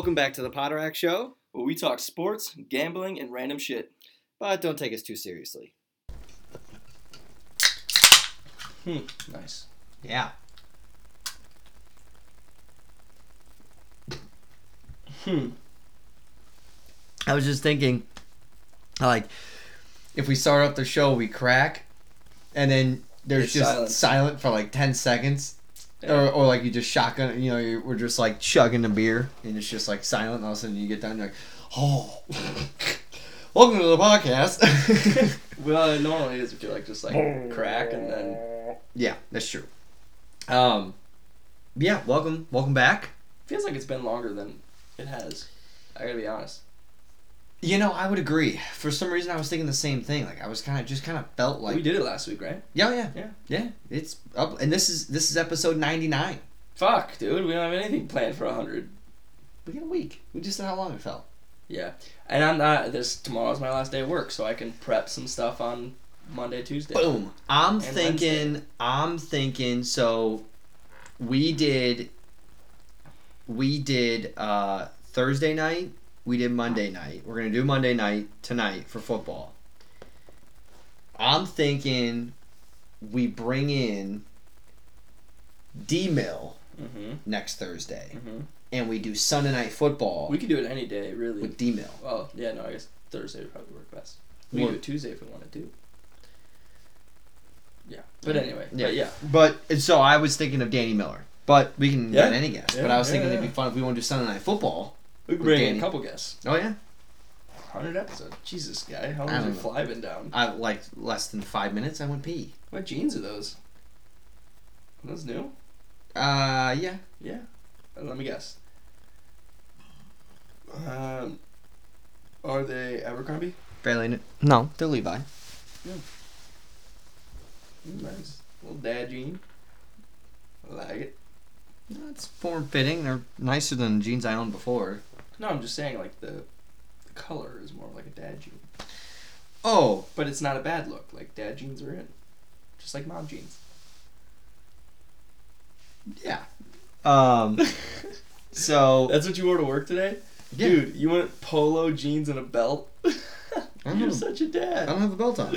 Welcome back to the Potterack Show, where we talk sports, gambling, and random shit. but don't take us too seriously. Hmm. Nice. Yeah. Hmm. I was just thinking, like, if we start up the show, we crack, and then there's It's just silent. silent. for like ten seconds, Yeah. Or, or like you just shotgun. You know, you're, we're just like chugging a beer, and it's just like silent. And all of a sudden, you get done, you're like, oh, welcome to the podcast. Well, it normally is if you like just like crack and then yeah, that's true. Um, yeah, welcome, welcome back. feels like it's been longer than it has. I gotta be honest. You know, I would agree. For some reason, I was thinking the same thing. Like, I was kind of just kind of felt like we did it last week, right? Yeah, yeah, Yeah. yeah. It's up, and this is this is episode ninety nine. Fuck, dude, we don't have anything planned for hundred. We got a week. We just said how long it felt. Yeah, and I'm not. This tomorrow's my last day of work, so I can prep some stuff on Monday, Tuesday. Boom. I'm thinking. Wednesday. I'm thinking. So, we did. We did uh, Thursday night. We did Monday night. We're gonna do Monday night tonight for football. I'm thinking we bring in D Mill Mm-hmm. next Thursday, Mm-hmm. and we do Sunday night football We could do it any day, really. with D Mill. Oh yeah, no, I guess Thursday would probably work best. We could do it Tuesday if we wanted to. do. Yeah, but anyway, Yeah. but yeah, But and so I was thinking of Danny Miller, but we can Yeah. get any guest. Yeah, but I was yeah, thinking it'd be fun if we want to do Sunday night football. We could bring in a couple guests. Oh yeah, Hundred episodes. Jesus, guy, how long has your know. fly been down? I like less than five minutes. I went pee. What jeans are those? Are those new? Uh yeah. Yeah. Uh, Let me guess. Um, are they Abercrombie? Fairly new. No, they're Levi. Mm, Nice. Little dad jean. I like it. No, it's form fitting. They're nicer than the jeans I owned before. No, I'm just saying, like, the, the color is more like a dad jean. Oh, But it's not a bad look. Like, dad jeans are in. Just like mom jeans. yeah. Um. so That's what you wore to work today? yeah, Dude, you went polo jeans and a belt? You're such a dad. I don't have a belt on.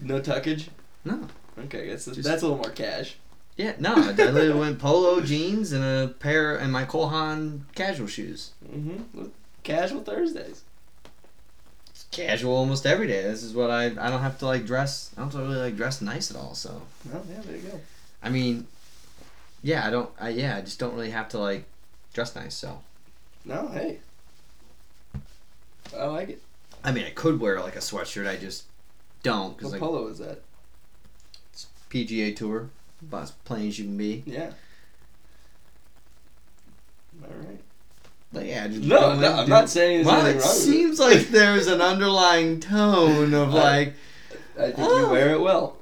No tuckage? No. Okay, Just- that's a little more cash. Yeah, no. I literally went polo jeans and a pair and my Cole Haan casual shoes. Mm-hmm. Casual Thursdays. casual almost every day. This is what I I don't have to like dress. I don't really like dress nice at all. So Well, yeah, there you go. I mean, yeah, I don't. I yeah, I just don't really have to like dress nice. So No, hey. I like it. I mean, I could wear like a sweatshirt. I just don't because What like polo is that? it's PGA Tour, about as plain as you can be. Yeah. Alright. But yeah, just No, no, I'm not saying there's Well, it seems like there's an underlying tone of I- like. I think Oh. you wear it well.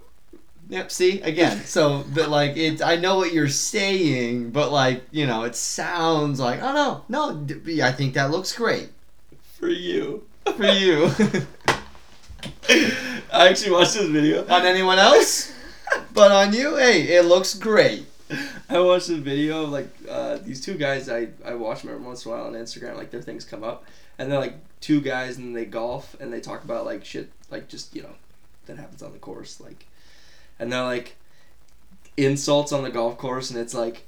Yep. See again. So, but like it, I know what you're saying, but like you know, it sounds like oh no, no. d- I think that looks great For you. for you. I actually watched this video. on anyone else, but on you, hey, it looks great. I watched a video of like uh, these two guys. I, I watch them every once in a while on Instagram. Like their things come up, and they're like two guys and they golf and they talk about like shit like just you know that happens on the course like, and they're like insults on the golf course and it's like,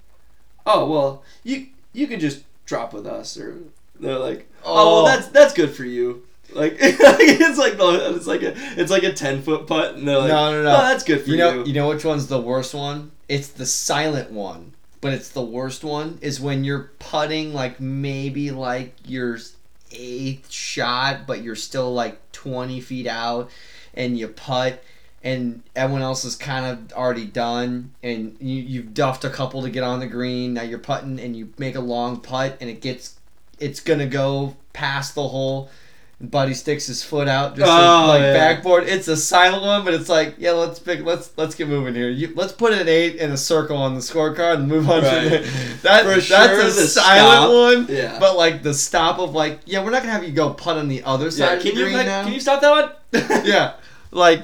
oh well you you can just drop with us or they're like oh, well that's that's good for you. Like it's like the it's like a it's like a ten foot putt and they're like No, no, no. oh that's good for You know, you. you know which one's the worst one? It's the silent one. But it's the worst one is when you're putting like maybe like your eighth shot, but you're still like twenty feet out, and you putt, and everyone else is kind of already done, and you you've duffed a couple to get on the green. Now you're putting, and you make a long putt, and it gets, it's gonna go past the hole. And Buddy sticks his foot out, just Oh, like yeah. backboard. It's a silent one, but it's like, yeah, let's pick, let's let's get moving here. You, let's put an eight in a circle on the scorecard and move on. Right. To that, For that's sure, a silent stop. one. Yeah. But like the stop of like, yeah, we're not gonna have you go putt on the other side yeah, of can the you like, can you stop that one? yeah, like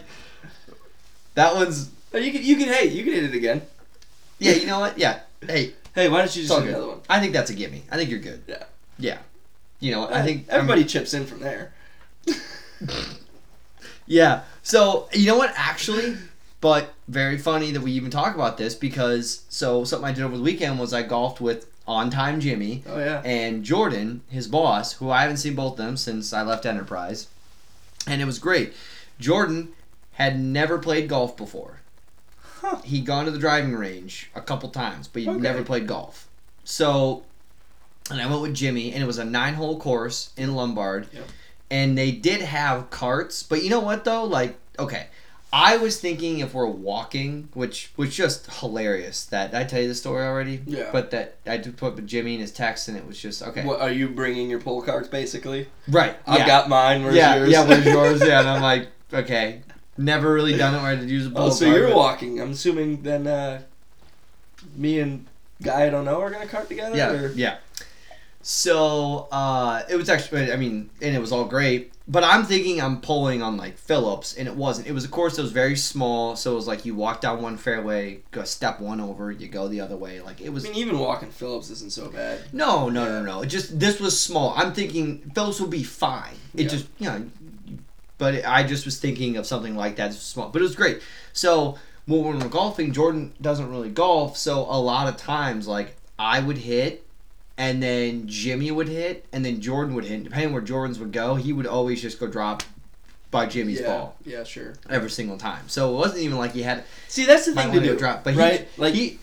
that one's. Oh, you can you can hey you can hit it again. Yeah, you know what? Yeah. Hey, Hey, why don't you just hit another one? I think that's a gimme. I think you're good. Yeah yeah. You know, I think everybody chips in from there. Yeah. So you know what? Actually, but very funny that we even talk about this because so something I did over the weekend was I golfed with on time Jimmy Oh yeah. and Jordan, his boss, who I haven't seen both of them since I left Enterprise, and it was great. Jordan had never played golf before. Huh. He'd gone to the driving range a couple times, but he'd Okay. never played golf. So, and I went with Jimmy, and it was a nine-hole course in Lombard, Yep. and they did have carts. But you know what though? Like, okay, I was thinking if we're walking, which was just hilarious. That did I tell you the story already? Yeah. But that I did put with Jimmy in his text, and it was just okay. What are you bringing your pull cards basically? Right. I've yeah. got mine. Where's yeah, yours? yeah, where's yours? Yeah, and I'm like, okay, never really done it where I had to use a oh, bullet so card, you're but- walking. I'm assuming then uh, me and guy I don't know are gonna cart together. Yeah, Or? yeah. So uh, it was actually, I mean, and it was all great. But I'm thinking I'm pulling on like Phillips, and it wasn't. It was a course that was very small, so it was like you walk down one fairway, go step one over, you go the other way. Like it was. I mean, even walking Phillips isn't so bad. No, no, no, no. It just this was small. I'm thinking Phillips will be fine. It Yeah. just you know, but I just was thinking of something like that. It's small, but it was great. So when we're golfing, Jordan doesn't really golf, so a lot of times like I would hit, and then Jimmy would hit, and then Jordan would hit. Depending where Jordan's would go, he would always just go drop by Jimmy's yeah. ball Yeah, sure. every single time. So it wasn't even like he had See, that's the thing to do, drop, but right? he, like he,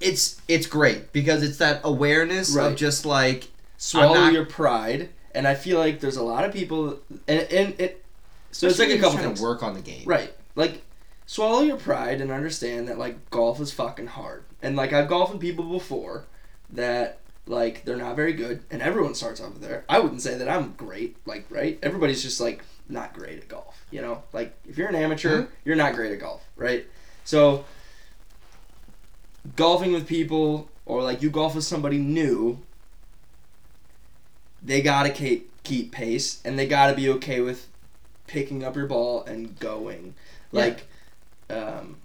it's it's great because it's that awareness Right. of just like swallow not- your pride, and I feel like there's a lot of people, and and it. So it's like a couple things, to work on the game. right? Like swallow your pride and understand that like golf is fucking hard, and like I've golfed with people before that like they're not very good, and everyone starts off there. I wouldn't say that I'm great, like right? Everybody's just like not great at golf, you know. Like if you're an amateur, Mhm. you're not great at golf, right? So golfing with people or like you golf with somebody new they gotta keep keep pace and they gotta be okay with picking up your ball and going Yeah. like um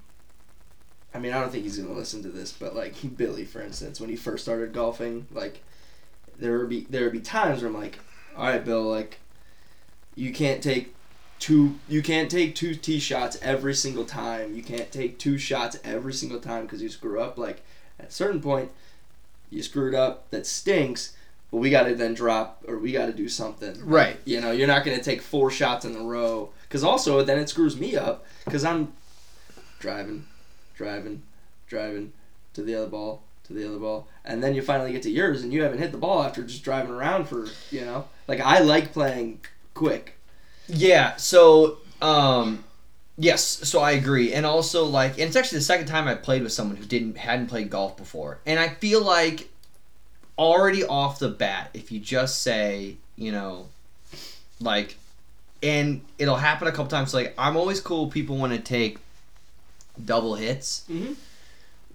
i mean i don't think he's gonna listen to this but like billy for instance when he first started golfing like there would be there would be times where i'm like all right bill like you can't take two you can't take two tee shots every single time. You can't take two shots every single time because you screw up. Like at a certain point you screwed up that stinks but we got to then drop or we got to do something. Right. you know you're not going to take four shots in a row. Because also then it screws me up because i'm driving driving driving to the other ball to the other ball and then you finally get to yours and you haven't hit the ball after just driving around for you know like i like playing quick Yeah. So, um, yes. So I agree, and also like, and it's actually the second time I played with someone who didn't hadn't played golf before, and I feel like already off the bat, if you just say, you know, like, and it'll happen a couple times. Like, I'm always cool. People want to take double hits, Mhm.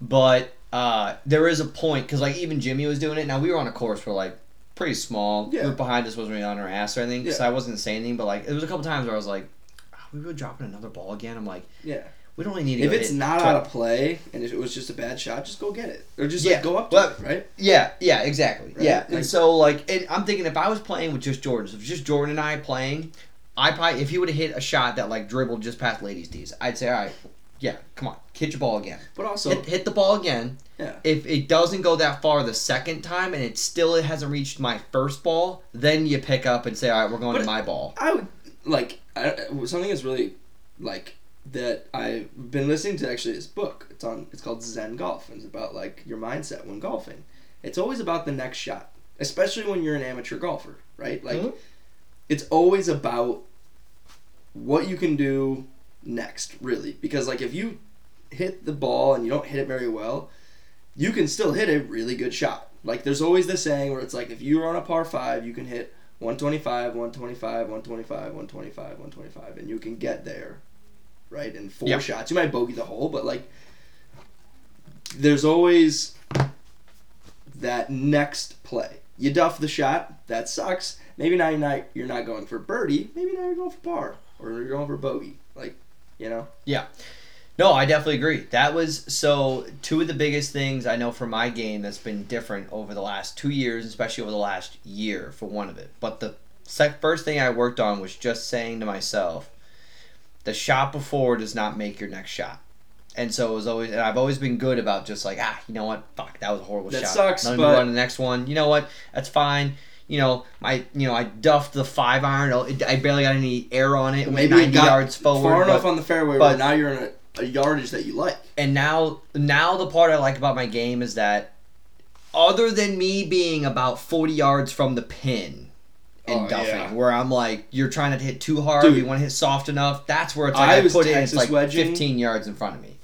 but uh, there is a point because like even Jimmy was doing it. Now we were on a course where like pretty small. Yeah. Group behind us wasn't really on our ass or anything, so I wasn't saying anything. But like, there was a couple times where I was like, "Are we really dropping another ball again?" I'm like, Yeah. we don't really need to. if it's not 12. out of play and if it was just a bad shot just go get it or just Yeah, like go up to well- it right Yeah, yeah, exactly. Right? Yeah, Like- and so like, and I'm thinking if I was playing with just Jordan, so if it's just Jordan and I playing, I probably if he would have hit a shot that like dribbled just past ladies' tees, I'd say, all right, yeah, come on, hit your ball again, but also hit, hit the ball again. Yeah. If it doesn't go that far the second time and it still it hasn't reached my first ball, then you pick up and say, all right, we're going But- to my ball. I would like I, something that's really like that I've been listening to actually this book. It's on it's called Zen Golf and it's about like your mindset when golfing. It's always about the next shot, especially when you're an amateur golfer, right? Like Mhm. it's always about what you can do next, really. Because like if you hit the ball and you don't hit it very well, you can still hit a really good shot. Like there's always this saying where it's like if you're on a par 5, you can hit 125, 125, 125, 125, 125, and you can get there, right? In four Yeah. shots. You might bogey the hole, but like, there's always that next play. You duff the shot, that sucks. Maybe now you're not you're not going for birdie. Maybe now you're going for par or you're going for bogey. Like, you know. Yeah. No, I definitely agree. That was so two of the biggest things I know for my game that's been different over the last two years, especially over the last year for one of it. But the sec- first thing I worked on was just saying to myself, the shot before does not make your next shot. And so it was always, and I've always been good about just like, ah, you know what, fuck, that was a horrible That shot. sucks, Let me but- run the next one. You know what, that's fine. You know, my, you know, I duffed the five iron. Oh, I barely got any air on it. Maybe 90 got yards forward. Far but- enough on the fairway but- now you're in a, a yardage that you like. and now now the part I like about my game is that other than me being about 40 yards from the pin and Oh, duffing yeah. where I'm like you're trying to hit too hard Dude. you want to hit soft enough that's where it's like I I, put it it's like wedging. 15 yards in front of me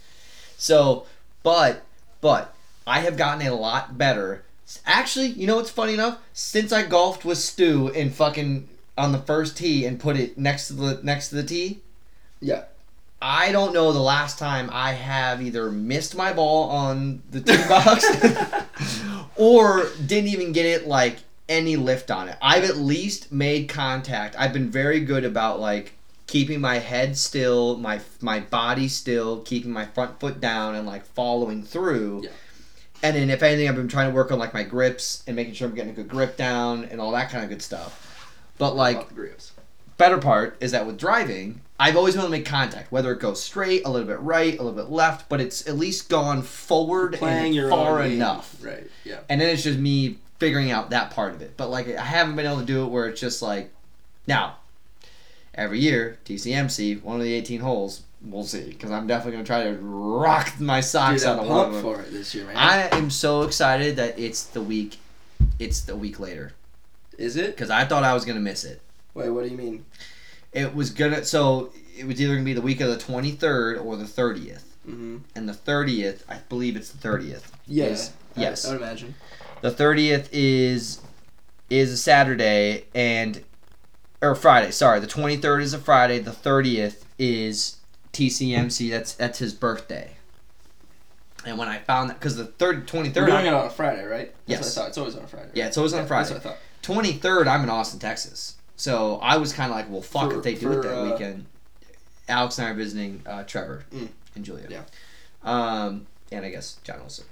so but but I have gotten a lot better actually you know what's funny enough since I golfed with Stu in fucking on the first tee and put it next to the next to the tee Yeah. I don't know the last time I have either missed my ball on the tee box or didn't even get it like any lift on it. I've at least made contact. I've been very good about like keeping my head still, my my body still, keeping my front foot down and like following through. Yeah. And then if anything I've been trying to work on like my grips and making sure I'm getting a good grip down and all that kind of good stuff. But like grips. better part is that with driving, I've always been able to make contact, whether it goes straight, a little bit right, a little bit left, but it's at least gone forward and far enough. Right. Yeah. And then it's just me figuring out that part of it. But like I haven't been able to do it where it's just like now every year TCMC one of the 18 holes we'll see because I'm definitely gonna try to rock my Dude, socks out I'm of one of for it this year, man. I am so excited that it's the week. It's the week later Is it? because I thought I was gonna miss it. Wait, what do you mean? It was gonna so it was either gonna be the week of the twenty third or the thirtieth. Mm-hmm. And the thirtieth, I believe it's the thirtieth. Yeah. Is- yes. I, would imagine. The thirtieth is is a Saturday and or Friday. Sorry, the twenty third is a Friday. The thirtieth is TCMC. That's that's his birthday. And when I found that, because the third 23rd, We're third, doing it on a Friday, right? That's Yes. What I thought. It's always on a Friday. yeah, it's always on a Friday. That's what I thought. Twenty third, I'm in Austin, Texas. So I was kind of like, well, fuck For- if they do for, it that uh, weekend. Alex and I are visiting uh, Trevor Mm. and Julia. Yeah. Um, and I guess John Olson.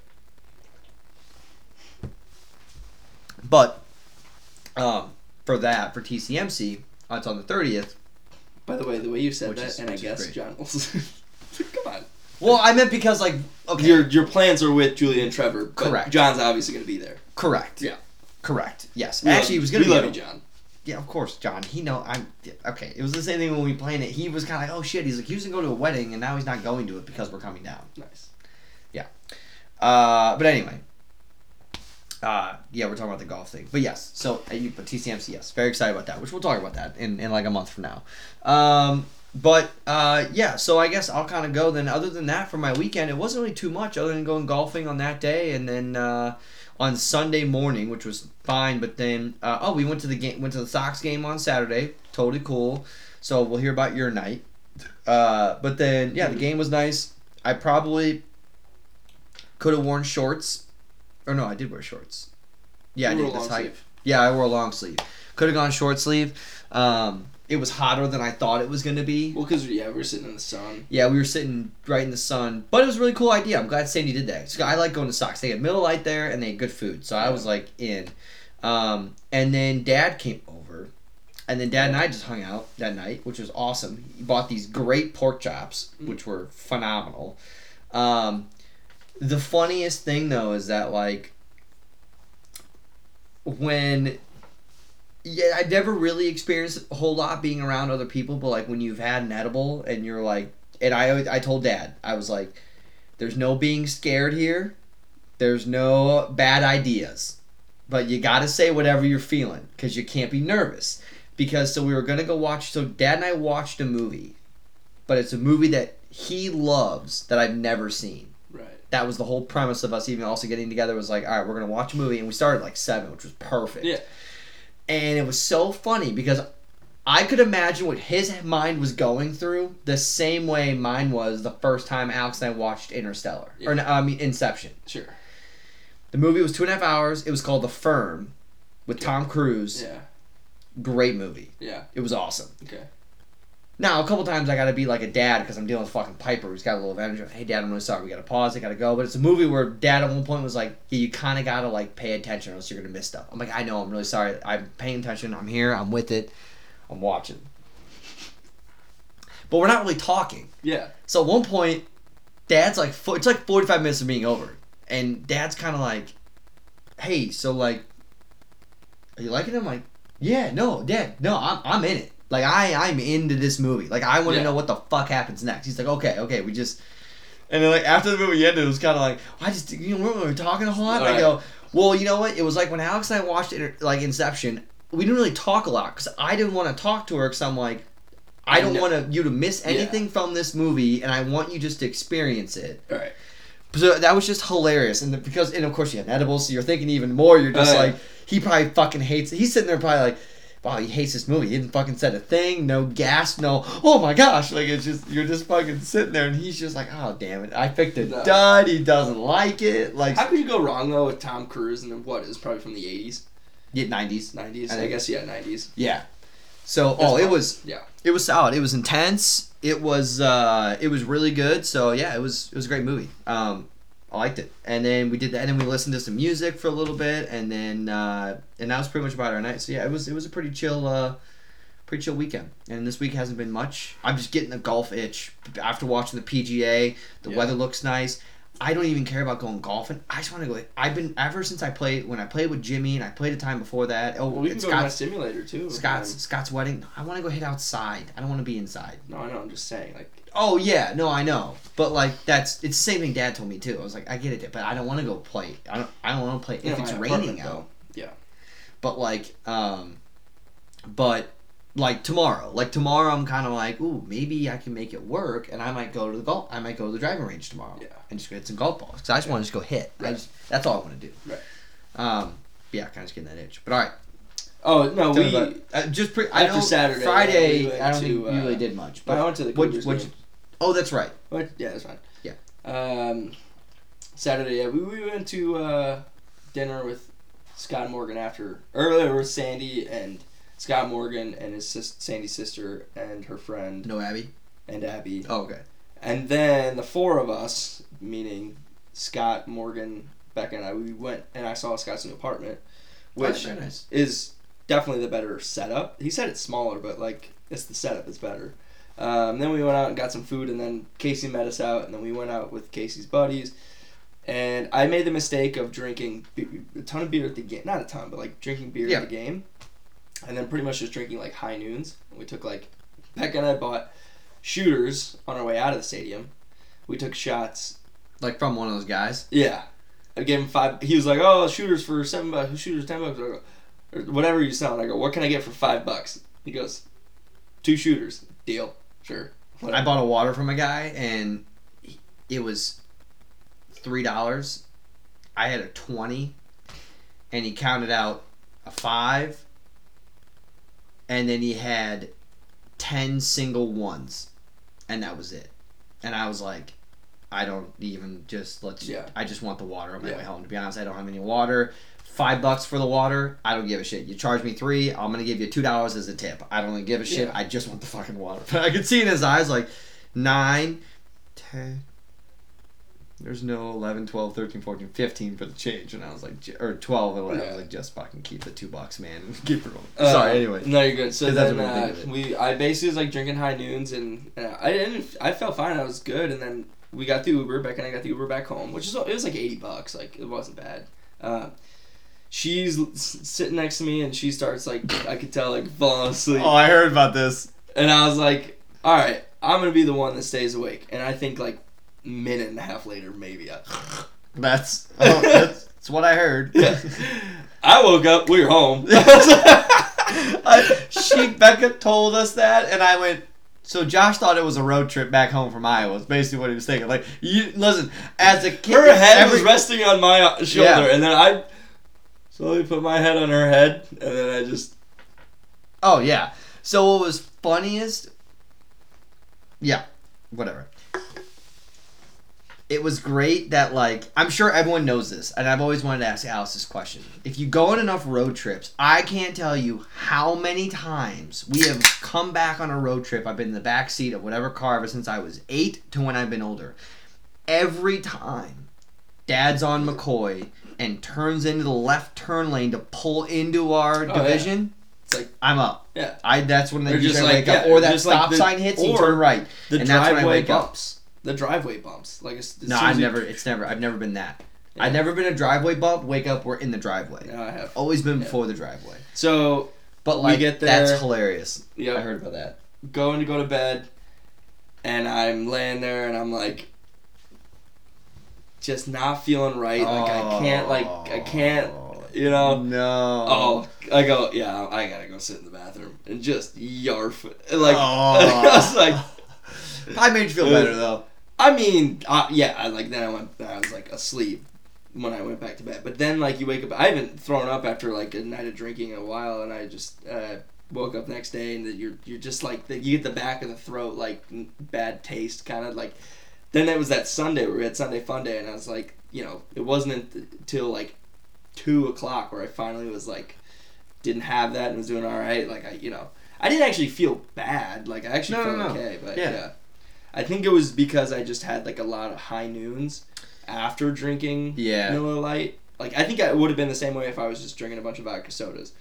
But um, for that, for TCMC, it's on the thirtieth. By the way, the way you said Which that, is- and I which is guess great. John. Come on. Well, I meant because like okay, Your your plans are with Julia and Trevor. But Correct. John's obviously going to be there. correct. Yeah. correct. Yes, We love actually, you. he was gonna We be love you, John. Yeah, of course, John. He know I'm yeah, okay. It was the same thing when we planned it. He was kind of like, oh shit. He's like, he was gonna go to a wedding, and now he's not going to it because we're coming down. Nice. Yeah. Uh, but anyway, uh, yeah, we're talking about the golf thing. But yes, so uh, you, but TCMC, yes, very excited about that. Which we'll talk about that in, in like a month from now. Um, but uh, yeah, so I guess I'll kind of go then. Other than that, for my weekend, it wasn't really too much other than going golfing on that day, and then uh, on Sunday morning, which was fine. But then uh, oh, we went to the game, went to the Sox game on Saturday. Totally cool. So we'll hear about your night. Uh, but then yeah, the game was nice. I probably could have worn shorts. Or no, I did wear shorts. Yeah, I You wore did. That's long how- sleeve. yeah, I wore a long sleeve. Could have gone short sleeve. Um, it was hotter than I thought it was going to be. Well, because yeah, we were sitting in the sun. Yeah, we were sitting right in the sun, but it was a really cool idea. I'm glad Sandy did that. So I like going to Sox. They had Miller Lite there, and they had good food, so I was like in. Um, and then Dad came over, and then Dad and I just hung out that night, which was awesome. He bought these great pork chops, which were phenomenal. Um, the funniest thing though is that like when yeah, I never really experienced a whole lot being around other people, but like when you've had an edible and you're like, and I I told Dad I was like, there's no being scared here, there's no bad ideas, but you got to say whatever you're feeling because you can't be nervous. Because so we were gonna go watch. So Dad and I watched a movie, but it's a movie that he loves that I've never seen. That was the whole premise of us even also getting together was like all right we're gonna watch a movie and we started like seven which was perfect Yeah. and it was so funny because i could imagine what his mind was going through the same way mine was the first time alex and i watched interstellar or no, i mean inception Sure. the movie was two and a half hours it was called the firm with tom cruise Yeah. great movie Yeah. it was awesome Okay. Now, a couple times I gotta be like a dad because I'm dealing with fucking Piper who's got a little energy. Hey, dad, I'm really sorry. We gotta pause. I gotta go. But it's a movie where dad at one point was like, yeah, you kind of gotta like pay attention or else you're gonna miss stuff. I'm like, I know. I'm really sorry. I'm paying attention. I'm here. I'm with it. I'm watching. But we're not really talking. Yeah. So at one point, dad's like, it's like 45 minutes of being over. And dad's kind of like, hey, so like, are you liking it? I'm like, yeah, no, dad, no, I'm, I'm in it. Like, I, I'm into this movie. Like, I want to Yeah. know what the fuck happens next. He's like, okay, okay, we just. And then, like, after the movie ended, it was kind of like, I just, you know, we were talking a whole lot. I Right. go, well, you know what? It was like when Alex and I watched, Inter- like, Inception, we didn't really talk a lot because I didn't want to talk to her because I'm like, I I don't want you to miss Yeah. anything from this movie, and I want you just to experience it. All right. So that was just hilarious, and the, because and of course you have edibles, so you're thinking even more. You're just oh, yeah. like, he probably fucking hates. He's sitting there probably like, wow, he hates this movie. He didn't fucking said a thing, no gas, no. Oh my gosh, like it's just you're just fucking sitting there, and he's just like, oh damn it, I picked a No. dud. He doesn't like it. Like How could you go wrong though with Tom Cruise and what is probably from the eighties, yeah, nineties. nineties? I I, guess yeah, nineties. Yeah. So That's oh, it was Yeah. it was solid. It was intense. It was uh it was really good. So yeah, it was it was a great movie. Um I liked it. And then we did that and then we listened to some music for a little bit and then uh and that was pretty much about our night. So yeah, it was it was a pretty chill uh pretty chill weekend. And this week hasn't been much. I'm just getting a golf itch after watching the PGA. The Yeah. weather looks nice. I don't even care about going golfing. I just want to go. I've been ever since I played when I played with Jimmy and I played a time before that. Oh, Well, we can it's go to my Scott's simulator too. Scott's Scott's wedding. I want to go hit outside. I don't want to be inside. No, I know. I'm just saying. Like, Oh yeah, no, I know. But like that's it's the same thing Dad told me too. I was like, I get it, but I don't want to go play. I don't. I don't want to play if it's raining out. though. Yeah. But like, um, but like tomorrow, like tomorrow, I'm kind of like, ooh, maybe I can make it work, and I might go to the golf. I might go to the driving range tomorrow. Yeah. And just get some golf balls because I just want to just go hit. I just, that's all I want to do. Right. Um. Yeah, kind of just getting that itch. But all right. Oh no, Tell we. about- uh, just pre- I after Saturday, Friday. we I don't to, think uh, really did much. But I went to the what, Cougars what. Oh, that's right. What? Yeah, that's fine. Yeah. Um, Saturday, yeah, we, we went to uh, dinner with Scott Morgan after earlier with Sandy and Scott Morgan and his sis, Sandy's sister and her friend No Abby. and Abby, Oh, okay. and then the four of us, meaning Scott Morgan, Becca, and I, we went and I saw Scott's new apartment, Oh, which very nice. is definitely the better setup. He said it's smaller, but like it's the setup is better. Um, then we went out and got some food, and then Casey met us out, and then we went out with Casey's buddies. And I made the mistake of drinking a ton of beer at the game, not a ton, but like drinking beer Yeah. at the game, and then pretty much just drinking like high noons. And we took like Becca and I bought shooters on our way out of the stadium. We took shots Like from one of those guys. yeah. I gave him five. He was like, "Oh, shooters for seven bucks. Shooters ten bucks." I go, or whatever you sound. I go, "What can I get for five bucks?" He goes, two shooters. Deal. Sure. I bought a water from a guy and it was three dollars. I had a twenty, and he counted out a five, and then he had ten single ones, and that was it. And I was like, I don't even just let's. Yeah. I just want the water on my Yeah. way home. To be honest, I don't have any water. Five bucks for the water. I don't give a shit. You charge me three. I'm gonna give you two dollars as a tip. I don't give a shit. Yeah. I just want the fucking water. But I could see in his eyes like nine, ten. There's no 11, 12, 13, 14, 15 for the change. And I was like, or 12 or whatever. I was like, just fucking keep the two bucks, man. And keep it rolling. Uh, Sorry, anyway. No, you're good. So then uh, we, I basically was like drinking high noons, and uh, I didn't. I felt fine. I was good, and then we got the Uber. back and I got the Uber back home, which is it was like eighty bucks. Like it wasn't bad. She's sitting next to me, and she starts like I could tell like falling asleep. Oh, I heard about this. And I was like, all right, I'm gonna be the one that stays awake. And I think like minute and a half later, maybe. I, That's, oh, that's, that's what I heard. yeah. I woke up. We were home. I, she Becca told us that, and I went. So Josh thought it was a road trip back home from Iowa. It's basically what he was thinking. Like, you listen, as a kid, her head every- was resting on my uh, shoulder, Yeah. and then I slowly put my head on her head, and then I just Oh yeah. So what was funniest? Yeah, whatever. it was great that like I'm sure everyone knows this, and I've always wanted to ask Alice this question. If you go on enough road trips, I can't tell you how many times we have come back on a road trip. I've been in the back seat of whatever car ever since I was eight to when I've been older. Every time, Dad's on McCoy and turns into the left turn lane to pull into our Oh, yeah. division. It's like I'm up. yeah, I that's when they just like- wake up, yeah, or that just like stop the- sign hits, and you turn right. the And that's when I driveway wake up. bumps. The driveway bumps. Like as No, I've never. It's never. I've never been that. Yeah. I've never been a driveway bump. Wake up, we're in the driveway. No, I have. Always been Yeah. before the driveway. So But We like, get that's hilarious. Yeah, I heard about that. going to go to bed, and I'm laying there, and I'm like, just not feeling right. Like I can't. Like I can't. You know. No. Oh, I go. Yeah, I gotta go sit in the bathroom and just yarf. Like Oh. I was like. I made you feel better though. I mean, uh, yeah, I like then I went. I was like asleep when I went back to bed. But then like you wake up. I haven't thrown up after like a night of drinking in a while, and I just uh, woke up next day and that you're you're just like you get the back of the throat like bad taste kind of like. Then it was that Sunday where we had Sunday Fun Day, and I was like, you know, it wasn't until like two o'clock where I finally was like, didn't have that and was doing all right. Like I, you know, I didn't actually feel bad. Like I actually No, felt no, no. okay, but Yeah. yeah. I think it was because I just had like a lot of high noons after drinking Yeah. Miller Lite. Like I think I would have been the same way if I was just drinking a bunch of vodka sodas.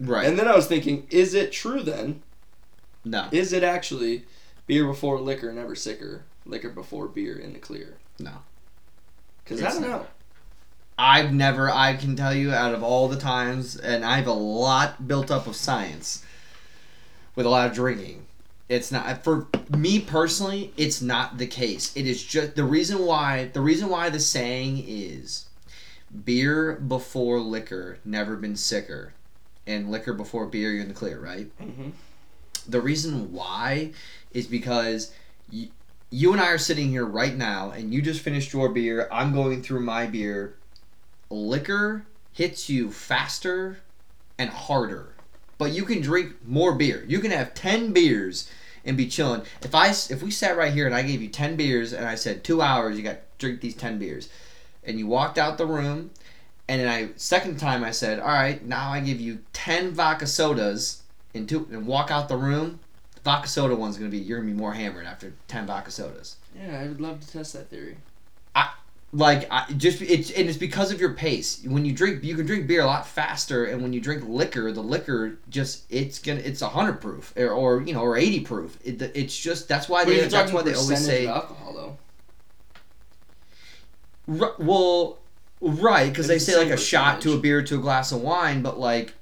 Right. And then I was thinking, is it true then? no. Is it actually beer before liquor, never sicker? Liquor before beer in the clear? No. Because I don't know. I've never. I can tell you out of all the times, and I have a lot built up of science with a lot of drinking. It's not for me personally. It's not the case. It is just the reason why. The reason why the saying is, beer before liquor, never been sicker, and liquor before beer, you're in the clear, right? hmm The reason why is because y- you and I are sitting here right now, and you just finished your beer. I'm going through my beer. Liquor hits you faster and harder, but you can drink more beer. You can have ten beers and be chilling. If I if we sat right here and I gave you ten beers and I said two hours, you got to drink these ten beers, and you walked out the room, and then I second time I said, all right, now I give you ten vodka sodas and two and walk out the room. Vodka soda one's gonna be you're gonna be more hammered after ten vodka sodas. Yeah, I would love to test that theory. I Like I just it's and it's because of your pace. When you drink, you can drink beer a lot faster, and when you drink liquor, the liquor just it's gonna it's a hundred proof or, or you know or eighty proof. It, it's just that's why But they that's why they always say alcohol though. R- well, right, because they say like a shot to a beer to a glass of wine, but like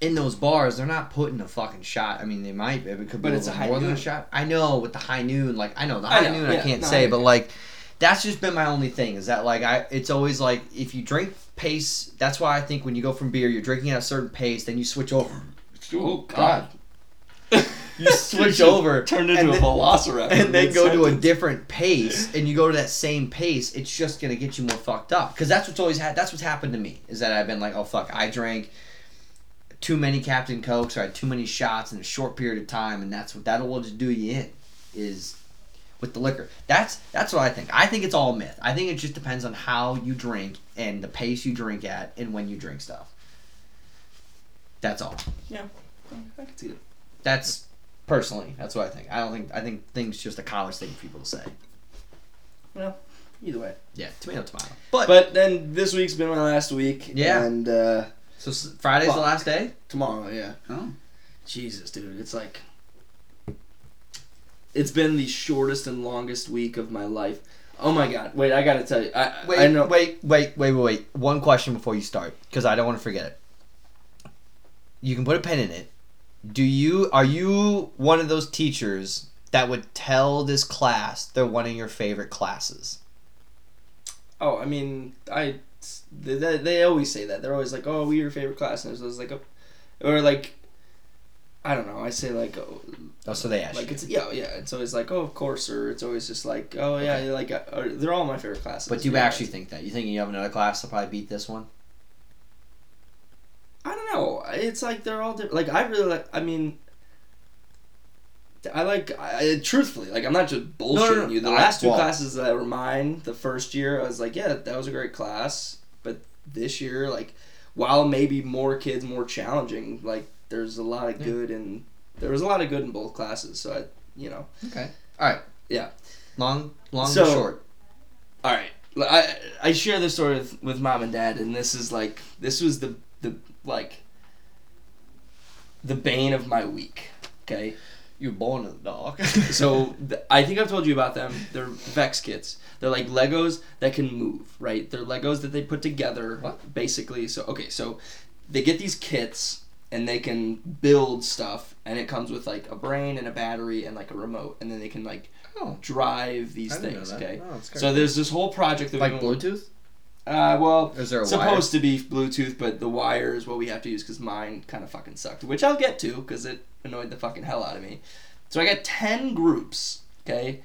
in those bars, they're not putting a fucking shot. I mean, they might, it could be But it's a more than a shot. I know with the high noon, like I know the I high know, noon, I can't no, say, I but like that's just been my only thing is that like I, it's always like if you drink pace, that's why I think when you go from beer, you're drinking at a certain pace, then you switch over. Oh God. You switch over, Turned into a then- velociraptor. and then go to a different pace and you go to that same pace it's just gonna get you more fucked up because that's what's always had that's what's happened to me is that i've been like oh fuck i drank too many captain cokes or had too many shots in a short period of time and that's what that'll just do you in is with the liquor that's that's what i think i think it's all myth i think it just depends on how you drink and the pace you drink at and when you drink stuff that's all Yeah, I can see it. that's personally that's what i think i don't think i think things just a college thing for people to say Well, Either way. Yeah, tomato, tomato. But, But then this week's been my last week. Yeah. And uh, so Friday's the last day. tomorrow, yeah. Oh. Jesus, dude, it's like it's been the shortest and longest week of my life. Oh my god! Wait, I gotta tell you. I Wait, I know. wait, wait, wait, wait, wait. One question before you start, because I don't want to forget it. You can put a pen in it. Do you are you one of those teachers that would tell this class they're one of your favorite classes? Oh, I mean, I they, they, always say that. They're always like, "Oh, we your favorite class," and it's always like, a, or like, I don't know. I say like, oh, Oh, so they ask like you. it's yeah, yeah. It's always like, oh, of course, or it's always just like, oh yeah, like uh, or, they're all my favorite classes. But do you actually think that? You think you have another class to probably beat this one? I don't know. It's like they're all different. Like I really like. I mean, I like I, truthfully like I'm not just bullshitting No, no, no. you. The I- last two well- classes that were mine, the first year I was like, yeah, that was a great class. But this year, like, while maybe more kids, more challenging, like there's a lot of good and there was a lot of good in both classes. So I, you know, Okay. All right. Yeah. Long, long So- or short. all right. I I share this story with, with mom and dad, and this is like this was the the like the bane of my week. Okay. You were born in the dark. So th- I think I've told you about them. They're Vex kits. They're like Legos that can move, right? They're Legos that they put together, What? basically. So okay, so they get these kits and they can build stuff, and it comes with like a brain and a battery and like a remote, and then they can like oh, drive these I things. Okay. Oh, So there's this whole project that like been- Bluetooth. Uh, well, Is there supposed to be Bluetooth, but the wire is what we have to use because mine kind of fucking sucked, which I'll get to because it annoyed the fucking hell out of me. So I got 10 groups, okay?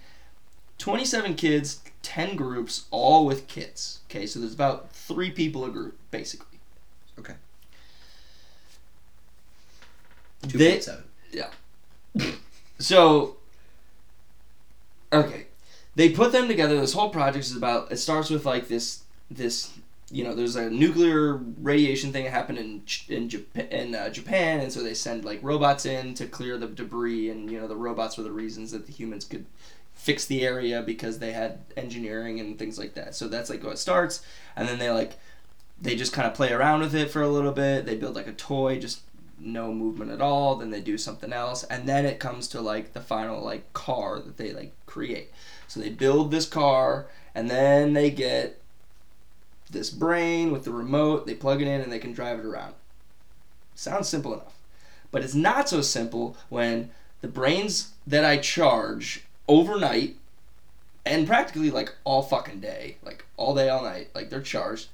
27 kids, 10 groups, all with kits, okay? So there's about three people a group, basically. Okay. They- Two point seven. So, okay, they put them together. This whole project is about. It starts with like this, this. You know, there's a nuclear radiation thing that happened in in Japan, in uh, Japan, and so they send like robots in to clear the debris, and you know the robots were the reasons that the humans could fix the area because they had engineering and things like that. So that's like what it starts, and then they like they just kind of play around with it for a little bit. They build like a toy, just no movement at all then they do something else and then it comes to like the final like car that they like create so they build this car and then they get this brain with the remote they plug it in and they can drive it around. Sounds simple enough. But it's not so simple when the brains that i charge overnight and practically like all fucking day like all day all night like they're charged.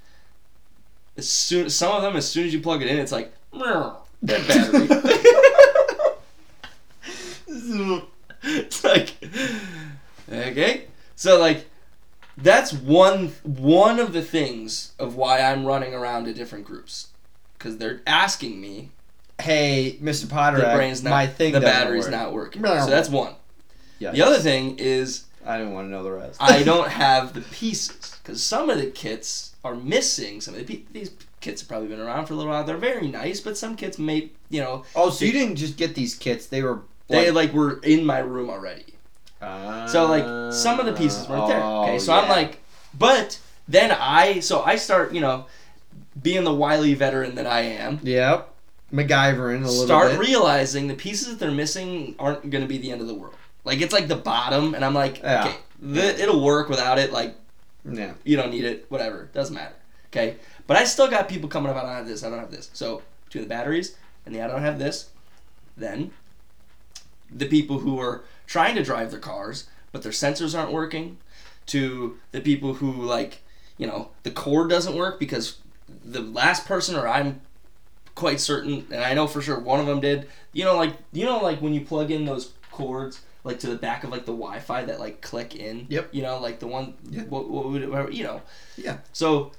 As soon some of them as soon as you plug it in it's like dead battery. it's like okay, so like that's one one of the things of why I'm running around to different groups because they're asking me Hey, Mr. Potter, the brain's not my thing the battery's work. not working. So that's one. Yeah. The other thing is I didn't want to know the rest. I don't have the pieces because some of the kits are missing. Some of the pe- these kits have probably been around for a little while. They're very nice, but some kits may you know oh, so you didn't just get these kits? They were. they like, like were in my room already. So like some of the pieces weren't there. Oh, okay, Oh, so I'm like, but then I so I start you know being the wily veteran that I am. Yep. MacGyvering a little bit. Start bit. realizing the pieces that they're missing aren't going to be the end of the world. Like it's like the bottom, and I'm like, Yeah. okay, th- it'll work without it. Like yeah. you don't need it, whatever, doesn't matter. Okay, but I still got people coming up. I don't have this. I don't have this. So between the batteries and the I don't have this, then the people who are trying to drive their cars but their sensors aren't working, to the people who like you know the cord doesn't work because the last person or I'm quite certain and I know for sure one of them did. You know like you know like when you plug in those cords like to the back of like the Wi-Fi that like click in. Yep. You know like the one. Yeah. What, what would it, you know? Yeah. So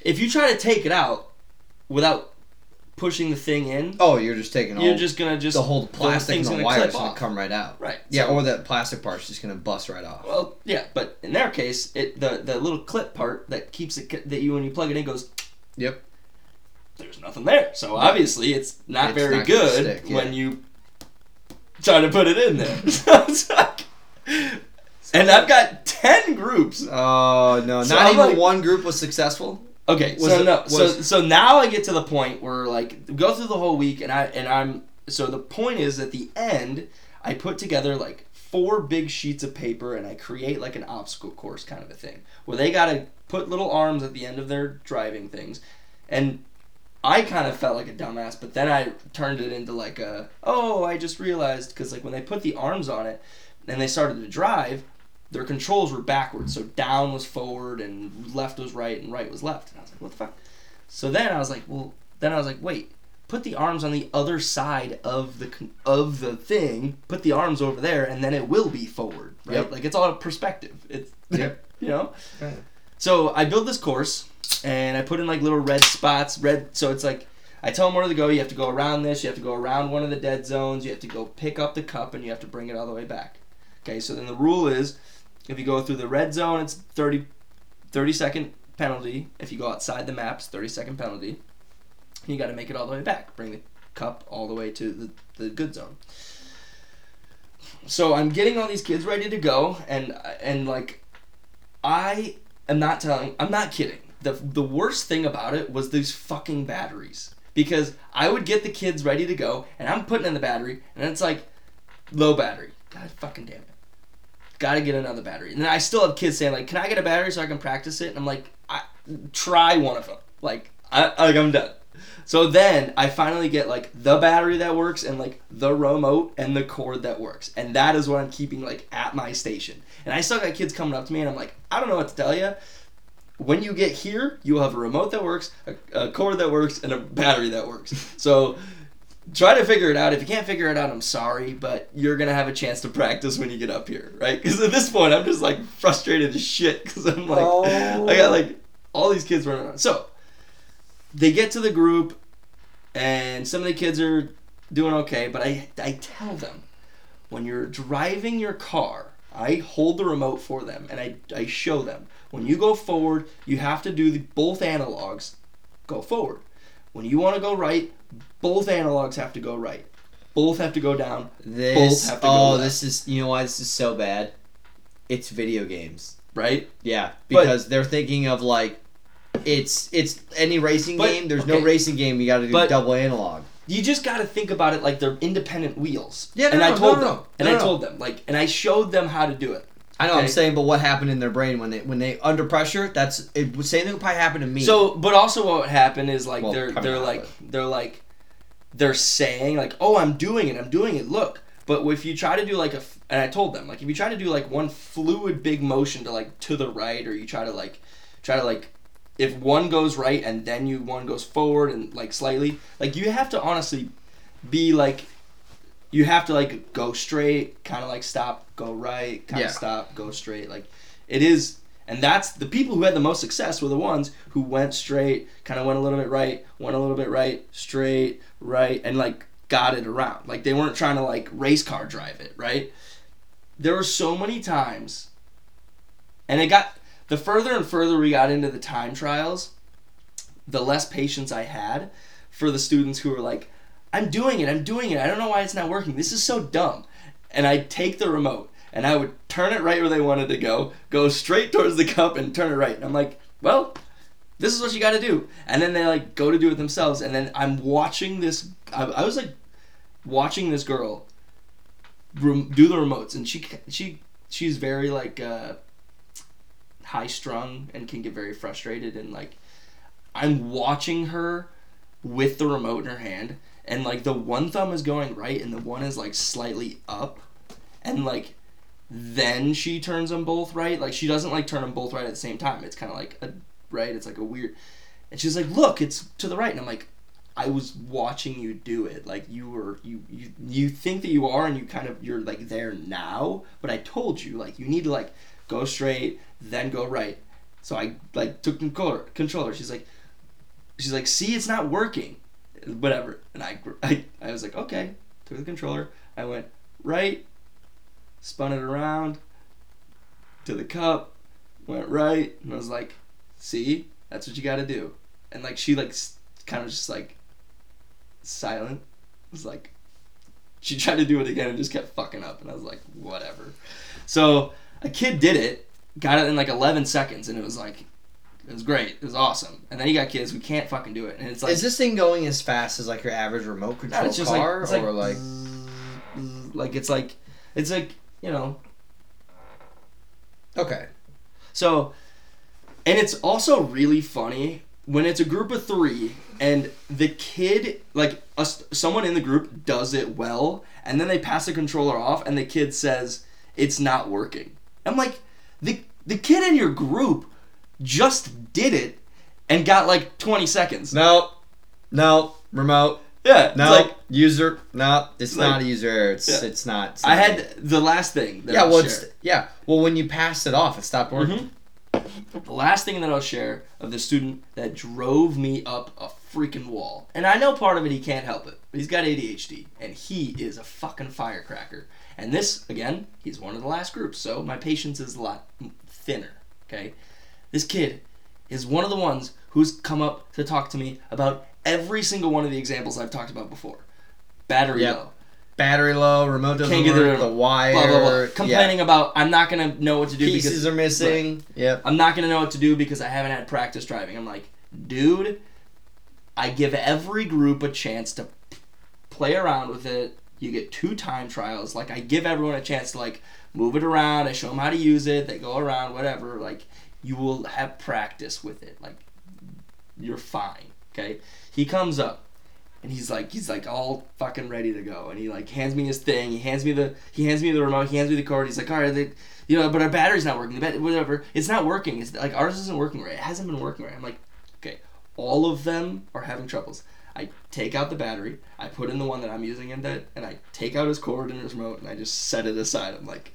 if you try to take it out without pushing the thing in, Oh, you're just taking all you're just gonna just the whole plastic and thing's the wire's gonna come right out. right. Yeah, so- or that plastic part's just gonna bust right off. Well, yeah, but in their case, it the the little clip part that keeps it that you when you plug it in goes. Yep. There's nothing there, so obviously it's not It's very not good stick, yeah. when you try to put it in there. so it's like, and I've got ten groups. Oh no! So not I'm even like- one group was successful. Okay, Was so it- no, so so now I get to the point where like go through the whole week, and I and I'm so the point is at the end I put together like four big sheets of paper and I create like an obstacle course kind of a thing where they got to put little arms at the end of their driving things, and I kind of felt like a dumbass, but then I turned it into like a oh I just realized because like when they put the arms on it and they started to drive their controls were backwards. So down was forward and left was right and right was left. And I was like, what the fuck? So then I was like, well, then I was like, wait, put the arms on the other side of the of the thing. Put the arms over there, and then it will be forward, right? Yep. Like it's all perspective. It's Yep. you know. Right. So I build this course, and I put in like little red spots, red. So it's like I tell them where to go. You have to go around this. You have to go around one of the dead zones. You have to go pick up the cup and you have to bring it all the way back. Okay, so then the rule is if you go through the red zone, it's 30, 30 second penalty. If you go outside the maps, 30 second penalty. You got to make it all the way back. Bring the cup all the way to the, the good zone. So I'm getting all these kids ready to go, and and like, I am not telling. I'm not kidding. the The worst thing about it was these fucking batteries because I would get the kids ready to go, and I'm putting in the battery, and it's like low battery. God fucking damn it. Gotta get another battery. And I still have kids saying like, "Can I get a battery so I can practice it?" And I'm like, I, "Try one of them." Like, I like I'm done. So then I finally get like the battery that works and like the remote and the cord that works. And that is what I'm keeping like at my station. And I still got kids coming up to me and I'm like, I don't know what to tell you. When you get here, you'll have a remote that works, a, a cord that works, and a battery that works. So try to figure it out. If you can't figure it out, I'm sorry, but you're gonna have a chance to practice when you get up here, right? Because at this point, I'm just like frustrated as shit because I'm like, Oh. I got like all these kids running around. So they get to the group, and some of the kids are doing okay, but I I tell them when you're driving your car, I hold the remote for them and I I show them when you go forward, you have to do the both analogs go forward. When you want to go right, both analogs have to go right. Both have to go down. This have to go oh, left. this is you know why this is so bad. It's video games. Right? Yeah, But- because they're thinking of like, it's it's any racing But- game. There's no okay. racing game. You got to do But- double analog. You just got to think about it like they're independent wheels. Yeah, no, and no, I no, told no, them, no. and No, I no. told them like, and I showed them how to do it. I know. I'm Okay. saying, but what happened in their brain when they when they under pressure? That's it. Same thing would probably happen to me. So, but also what would happen is like Well, they're probably they're not, like they're like they're saying like, "Oh, I'm doing it. I'm doing it. Look." But if you try to do like a, and I told them like if you try to do like one fluid big motion to like to the right or you try to like try to like if one goes right and then you one goes forward and like slightly like you have to honestly be like you have to like go straight, kind of like stop, go right, kind of Yeah. stop, go straight. Like it is, and that's the people who had the most success were the ones who went straight, kind of went a little bit right, went a little bit right, straight, right, and like got it around. Like they weren't trying to like race car drive it, right? There were so many times, and it got the further and further we got into the time trials, the less patience I had for the students who were like, I'm doing it, I'm doing it, I don't know why it's not working. This is so dumb. And I'd take the remote and I would turn it right where they wanted to go, go straight towards the cup and turn it right. And I'm like, well, this is what you got to do. And then they like go to do it themselves. And then I'm watching this. I, I was like watching this girl rem- do the remotes, and she she she's very like uh, high strung and can get very frustrated. And like I'm watching her with the remote in her hand, and like the one thumb is going right, and the one is like slightly up, and like then she turns them both right. Like she doesn't like turn them both right at the same time. It's kind of like a right. It's like a weird. And she's like, "Look, it's to the right." And I'm like, "I was watching you do it. Like you were you you you think that you are, and you kind of you're like there now. But I told you like you need to like go straight, then go right." So I like took controller. Controller. She's like, she's like, "See, it's not working." Whatever. And I I I was like, "Okay." Took the controller. I went right, spun it around to the cup, went right, and I was like, "See, that's what you got to do." And like she like kind of just like silent. Was like she tried to do it again and just kept fucking up, and I was like, "Whatever." So a kid did it, got it in like 11 seconds, and it was like. It was great. It was awesome. And then you got kids who can't fucking do it, and it's like is this thing going as fast as like your average remote control it's just car, like, or like? zzz, like it's like it's like you know Okay. So, and it's also really funny when it's a group of three and the kid, like someone in the group does it well, and then they pass the controller off, and the kid says it's not working. I'm like, the the kid in your group just did it and got like 20 seconds. No. No. Remote. Yeah, it's No. like user. No. It's like- not a user error. It's Yeah. it's not. it's I had the last thing. Yeah. Well. yeah. Well, when you passed it off, it stopped working. Mhm. The last thing that I'll share of the student that drove me up a freaking wall. And I know part of it he can't help it. But he's got ADHD and he is a fucking firecracker. And this again, he's one of the last groups, so my patience is a lot thinner, okay? This kid is one of the ones who's come up to talk to me about every single one of the examples I've talked about before. Battery Yep. low, Battery low, remote doesn't Can't get work, the- the wire, blah blah blah. yeah. Complaining about I'm not gonna know what to do because. pieces because are missing. Yep. I'm not gonna know what to do because I haven't had practice driving. I'm like, dude, I give every group a chance to play around with it. You get two time trials. Like I give everyone a chance to like move it around. I show them how to use it. They go around, whatever. Like you will have practice with it. Like you're fine. Okay. He comes up and he's like he's like all fucking ready to go. And he like hands me his thing. He hands me the he hands me the remote. He hands me the cord he's like all right they, you know but our battery's not working. The whatever. It's not working. It's like ours isn't working right. It hasn't been working right. I'm like okay all of them are having troubles. I take out the battery. I put in the one that i'm using in that and i take out his cord and his remote and i just set it aside. I'm like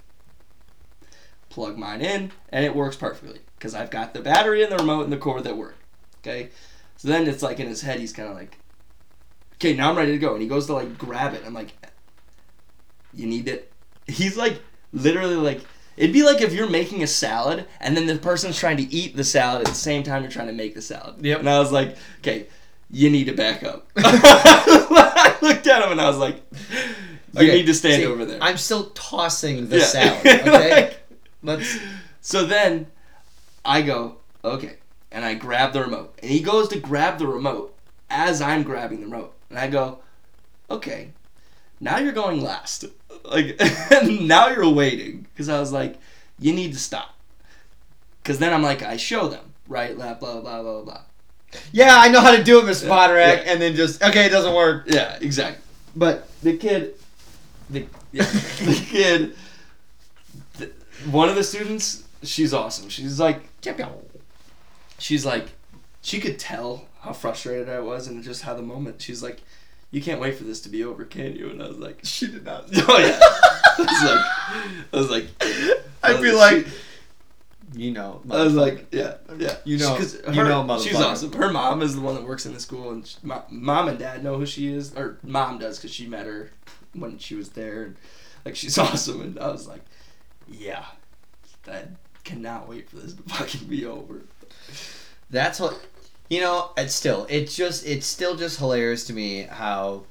plug mine in and it works perfectly because i've got the battery and the remote and the cord that work. Okay? So then it's like in his head he's kind of like okay, now I'm ready to go. And he goes to like grab it. I'm like, you need it. He's like, literally like, it'd be like if you're making a salad and then the person's trying to eat the salad at the same time you're trying to make the salad. Yep. And I was like, okay, you need to back up. I looked at him and I was like, you Okay, need to stand see, over there. I'm still tossing the Yeah. salad. Okay. Like- Let's. So then I go, okay. And I grab the remote. And he goes to grab the remote as I'm grabbing the remote. And I go, okay, now you're going last. Like, now you're waiting. Because I was like, you need to stop. Because then I'm like, I show them, right? Blah, blah, blah, blah, blah. Yeah, I know how to do it, Mr. Poderack, yeah. and then just okay, it doesn't work. Yeah, exactly. But the kid, the, yeah, the kid, the, one of the students, she's awesome. She's like, she's like, she could tell how frustrated I was and just how the moment. She's like, you can't wait for this to be over, can you? And I was like, She did not. oh yeah. I was like, I was like, I was feel like, you know. I was like, yeah, yeah. You know- 'Cause you her- know, she's awesome. Her mom is the one that works in the school, and she, my, mom and dad know who she is, or mom does because she met her when she was there, and like she's awesome. And I was like, yeah, I cannot wait for this to fucking be over. That's what you know. It's still it's just it's still just hilarious to me how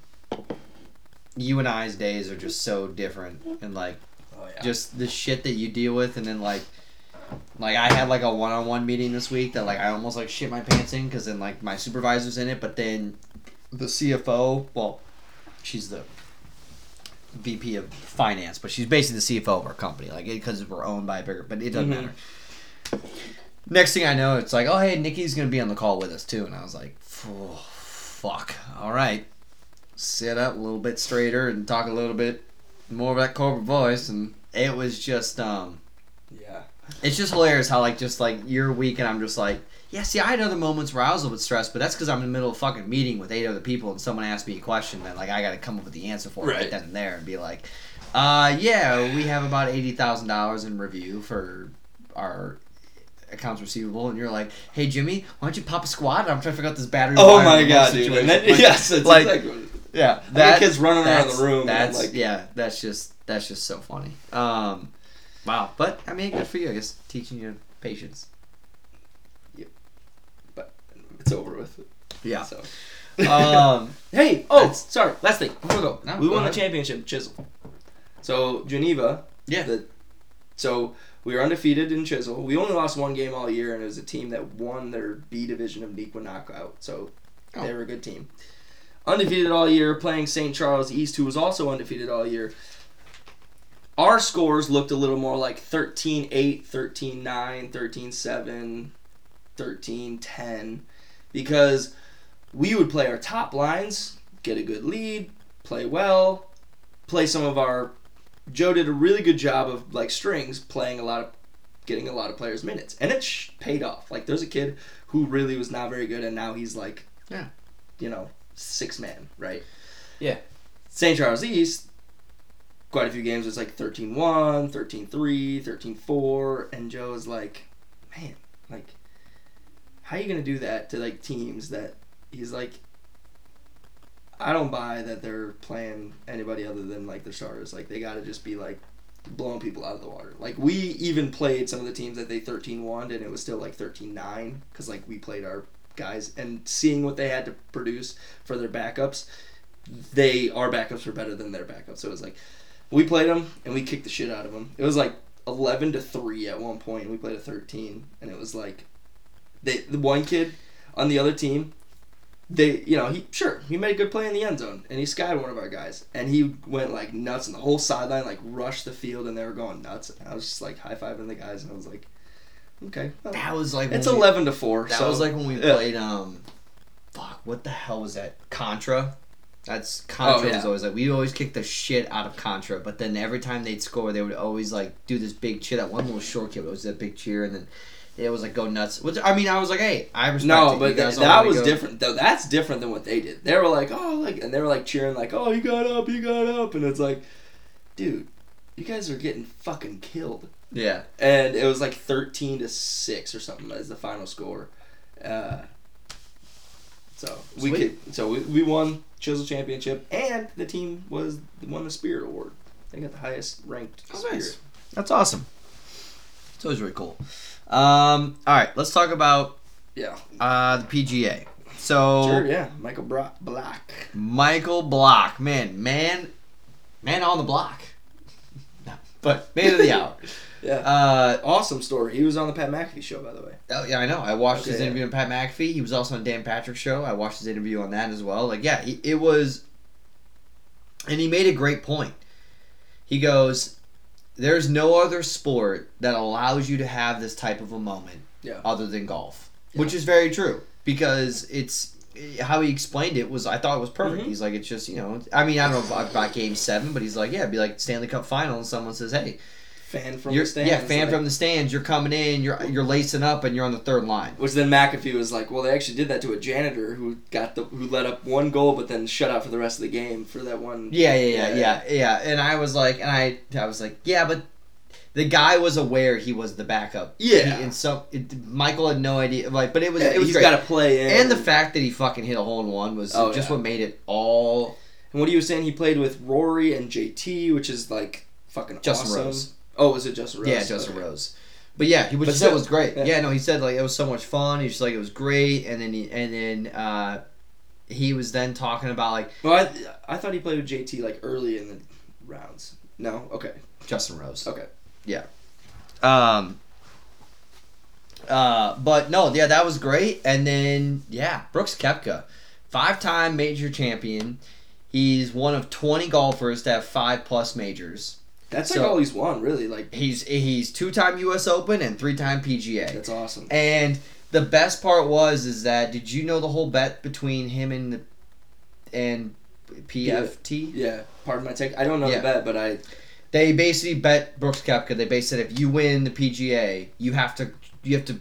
you and I's days are just so different and like Oh yeah. just the shit that you deal with and then like like I had like a one-on-one meeting this week that like I almost like shit my pants in because then like my supervisor's in it but then the CFO well she's the VP of finance but she's basically the CFO of our company like because we're owned by a bigger but it doesn't Mhm. matter next thing I know it's like oh hey Nikki's gonna be on the call with us too and I was like oh, fuck all right sit up a little bit straighter and talk a little bit more of that corporate voice and it was just um yeah. it's just hilarious how like just like you're weak and I'm just like yeah see I had other moments where I was a little bit stressed but that's because I'm in the middle of a fucking meeting with eight other people and someone asked me a question that like I gotta come up with the answer for right Right. then and there and be like uh yeah we have about eighty thousand dollars in review for our accounts receivable and you're like hey Jimmy why don't you pop a squat I'm trying to figure out this battery Oh my god, dude! And then, Like, yes, it's like, exactly what it is. yeah, got kids running around the room That's like- yeah, that's just that's just so funny. Um, wow, but I mean, good for you, I guess, teaching you patience. Yep, but it's over with. Yeah. So. Um, Hey, oh, That's- sorry. Last thing. Before we go, No, we go won ahead. the championship, Chisel. So Geneva. Yeah. The, so we were undefeated in Chisel. We only lost one game all year, and it was a team that won their B division of Neuqua knockout. So Oh. they were a good team. Undefeated all year, playing St. Charles East, who was also undefeated all year. Our scores looked a little more like 13 8, 13 9, 13 7, 13 10, because we would play our top lines, get a good lead, play well, play some of our. Joe did a really good job of like strings, playing a lot of, getting a lot of players minutes, and it sh- paid off. Like there's a kid who really was not very good, and now he's like, Yeah. you know, six man, right? Yeah. St. Charles East, quite a few games was like 13-1, 13-3, 13-4, and Joe was like, man, like, how are you gonna do that to like teams that he's like, I don't buy that they're playing anybody other than like their stars. Like they got to just be like blowing people out of the water. Like we even played some of the teams that they 13-1 and it was still like 13-9 because like we played our guys and seeing what they had to produce for their backups, they our backups were better than their backups. So it was like we played them and we kicked the shit out of them. It was like 11 to 3 at one point. We played a 13 and it was like they the one kid on the other team they you know he sure he made a good play in the end zone and he skied one of our guys and he went like nuts and the whole sideline like rushed the field and they were going nuts and I was just like high fiving the guys and I was like okay well, That was like it's we- 11 to 4 That so was like when we yeah. played um fuck, what the hell was that? Contra? That's Contra Oh, yeah. was always like we always kicked the shit out of Contra, but then every time they'd score they would always like do this big cheer. That one little short kid was a big cheer and then it was like go nuts. Which I mean I was like, hey, I respect no, it. You but guys th- that was go- different. Though that's different than what they did. They were like, oh, like, and they were like cheering, like, oh, you got up, you got up, and it's like, dude, you guys are getting fucking killed. Yeah. and it was like 13 to 6 or something as the final score uh, so we could so we, we won chisel championship and the team was won the spirit award they got the highest ranked Oh, spirit nice. That's awesome. It's always really cool. Um, all right, let's talk about yeah uh, the PGA. So sure yeah michael Bra- black Michael Block, man, man, man on the block. No, but man of the hour. yeah Uh, awesome story he was on the pat mcafee show by the way oh, yeah, I know. I watched his Okay. interview on Pat McAfee. He was also on Dan Patrick's show. I watched his interview on that as well. Like, yeah, he, it was, and he made a great point. He goes, "There's no other sport that allows you to have this type of a moment, Yeah. other than golf," which is very true because it's how he explained it was I thought it was perfect. Mhm. He's like, it's just you know, I mean, I don't know about Game Seven, but he's like, yeah, it'd be like Stanley Cup Final, and someone says, hey, fan from you're, the stands yeah, fan like- from the stands. You're coming in. You're you're lacing up, and you're on the third line. which then McAfee was like, well, they actually did that to a janitor who got the who let up one goal, but then shut out for the rest of the game for that one. Yeah, yeah, yeah, yeah, yeah. And I was like, and I, I was like, yeah, but the guy was aware he was the backup. Yeah. He- and so it, Michael had no idea. Like, but it was, Yeah, it was he's great. got to play in. and the fact that he fucking hit a hole in one was Oh, just yeah. what made it all And what he was saying, he played with Rory and JT, which is like fucking Justin awesome. Rose. Oh, was it Justin Rose? Yeah, Justin Okay. Rose. But yeah, he was But said it was great. yeah. Yeah. no, he said like it was so much fun. He just like it was great, and then he and then uh, he was then talking about like Well, I, I thought he played with JT like early in the rounds. No, okay, Justin Rose. okay. Yeah. Um. Uh, but no, yeah, that was great. And then yeah, Brooks Koepka, five-time major champion. He's one of twenty golfers to have five plus majors. That's So- like all he's won, really. Like He's he's two-time U.S. Open and three-time PGA. that's awesome. And the best part was is that did you know the whole bet between him and the and PFT? Yeah, pardon my take. I don't know Yeah. the bet, but I They basically bet Brooks Koepka. They basically said if you win the PGA, you have to you have to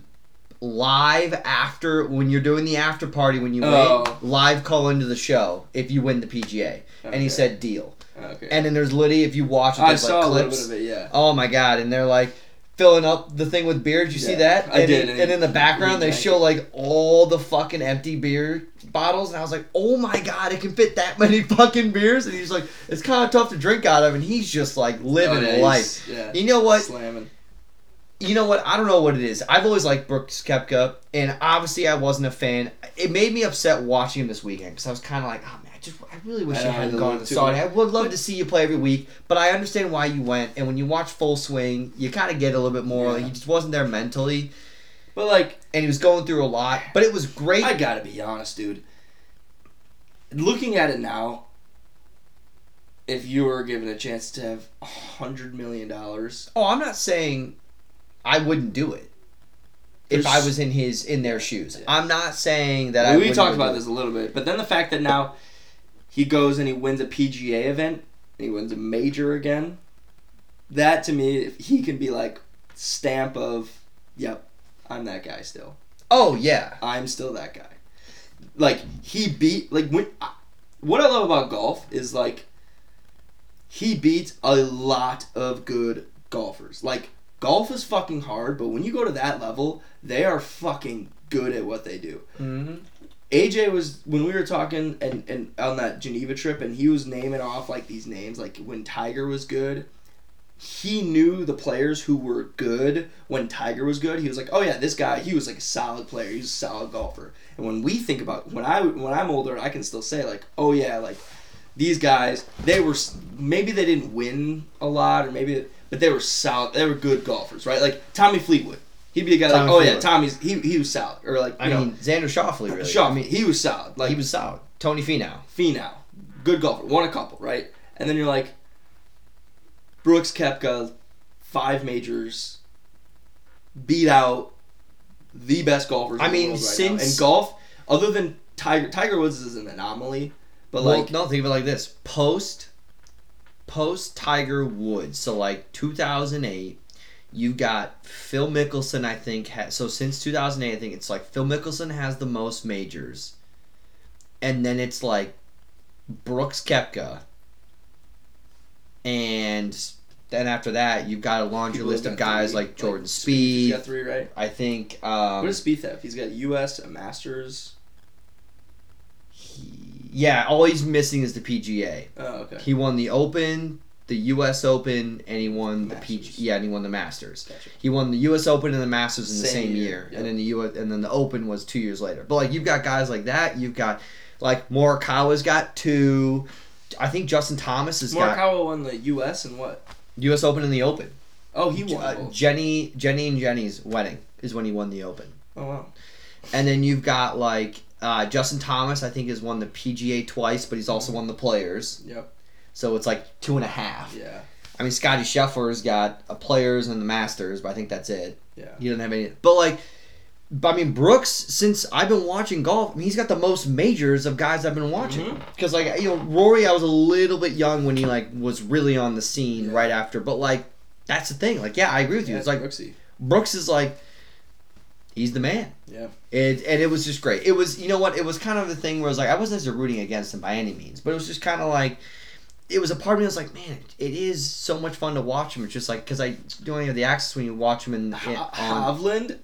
live after when you're doing the after party when you Oh. win live call into the show if you win the PGA. And he said deal. Okay. And then there's Liddy. if you watch it, I there's saw like a little bit of it. Yeah. Oh my god! And they're like filling up the thing with beer. Did you see Yeah, that? I and, did, And, and in the background, they show like all the fucking empty beer bottles, and I was like, "Oh my god! It can fit that many fucking beers." And he's like, "It's kind of tough to drink out of," and he's just like living Oh, yeah, life. Yeah. You know what? Slamming. You know what? I don't know what it is. I've always liked Brooks Koepka, and obviously I wasn't a fan. It made me upset watching him this weekend because I was kind of like, oh man, I just I really wish I you hadn't gone to. Saudi. I would love to see you play every week, but I understand why you went. And when you watch Full Swing, you kind of get a little bit more. Yeah. Like, he just wasn't there mentally, But like, and he was going through a lot. But it was great. I gotta be honest, dude. Looking at it now, if you were given a chance to have a hundred million dollars, oh, I'm not saying I wouldn't do it if There's- I was in his in their shoes. Yeah. I'm not saying that I. we talked about this a little bit, but then the fact that now he goes and he wins a PGA event and he wins a major again, that to me, he can be like stamp of, yep, I'm that guy still. Oh yeah. I'm still that guy. Like he beat like when I- what I love about golf is like he beats a lot of good golfers. Like golf is fucking hard, but when you go to that level, they are fucking good at what they do. Mm-hmm. AJ was when we were talking and, and on that Geneva trip, and he was naming off like these names, like when Tiger was good. He knew the players who were good when Tiger was good. He was like, "Oh yeah, this guy. He was like a solid player. He was a solid golfer." And when we think about when I when I'm older, I can still say like, "Oh yeah, like these guys. They were maybe they didn't win a lot, or maybe but they were solid. They were good golfers, right? Like Tommy Fleetwood. He'd be a guy like, Tommy "Oh yeah, Tommy's he he was solid," or like I know, mean, Xander Schauffele, really. Shaw, I mean, he was solid. Like he was solid. Tony Finau. Finau, good golfer, won a couple, right? And then you're like, Brooks Koepka, five majors, beat out the best golfers. I in the mean, right now. since- and golf, other than Tiger, Tiger Woods is an anomaly, but well, like, no, think of it like this: post, post Tiger Woods. So like 2008, you got Phil Mickelson. I think ha- so. Since 2008, I think it's like Phil Mickelson has the most majors, and then it's like Brooks Koepka, and then after that, you've got a laundry People list of guys three. like Jordan He's Spieth. got three, right? I think. Um, what does Spieth have? He's got U.S., a Masters. Yeah, all he's missing is the PGA. Oh, okay. He won the Open, the U.S. Open, and he won the PG. Yeah, and he won the Masters. Gotcha. He won the U.S. Open and the Masters in the Same same, year, year, yep. and then the U.S. and then the Open was two years later. But like you've got guys like that. You've got like Morikawa's got two. I think Justin Thomas has got Morikawa won the U.S. and what? U.S. Open and the Open. Oh, he won. Uh. Jenny, Jenny and Jenny's wedding is when he won the Open. oh wow. And then you've got like uh, Justin Thomas. I think has won the PGA twice, but he's also won the Players. Yep. So it's like two and a half. Yeah. I mean, Scotty Scheffler's got a Players and the Masters, but I think that's it. Yeah. He doesn't have any. But like, I mean, Brooks. Since I've been watching golf, I mean, he's got the most majors of guys I've been watching. Because like you know, Rory, I was a little bit young when he like was really on the scene Yeah. right after. But like, that's the thing. Like, yeah, I agree with you. Yeah, it's like Brooksy. Brooks is like, he's the man. Yeah. It, and it was just great. It was, you know what? It was kind of the thing where I was like, I wasn't necessarily rooting against him by any means, but it was just kind of like, it was a part of me that was like, man, it is so much fun to watch him. It's just like, because I don't have the access when you watch him in, in Hovland,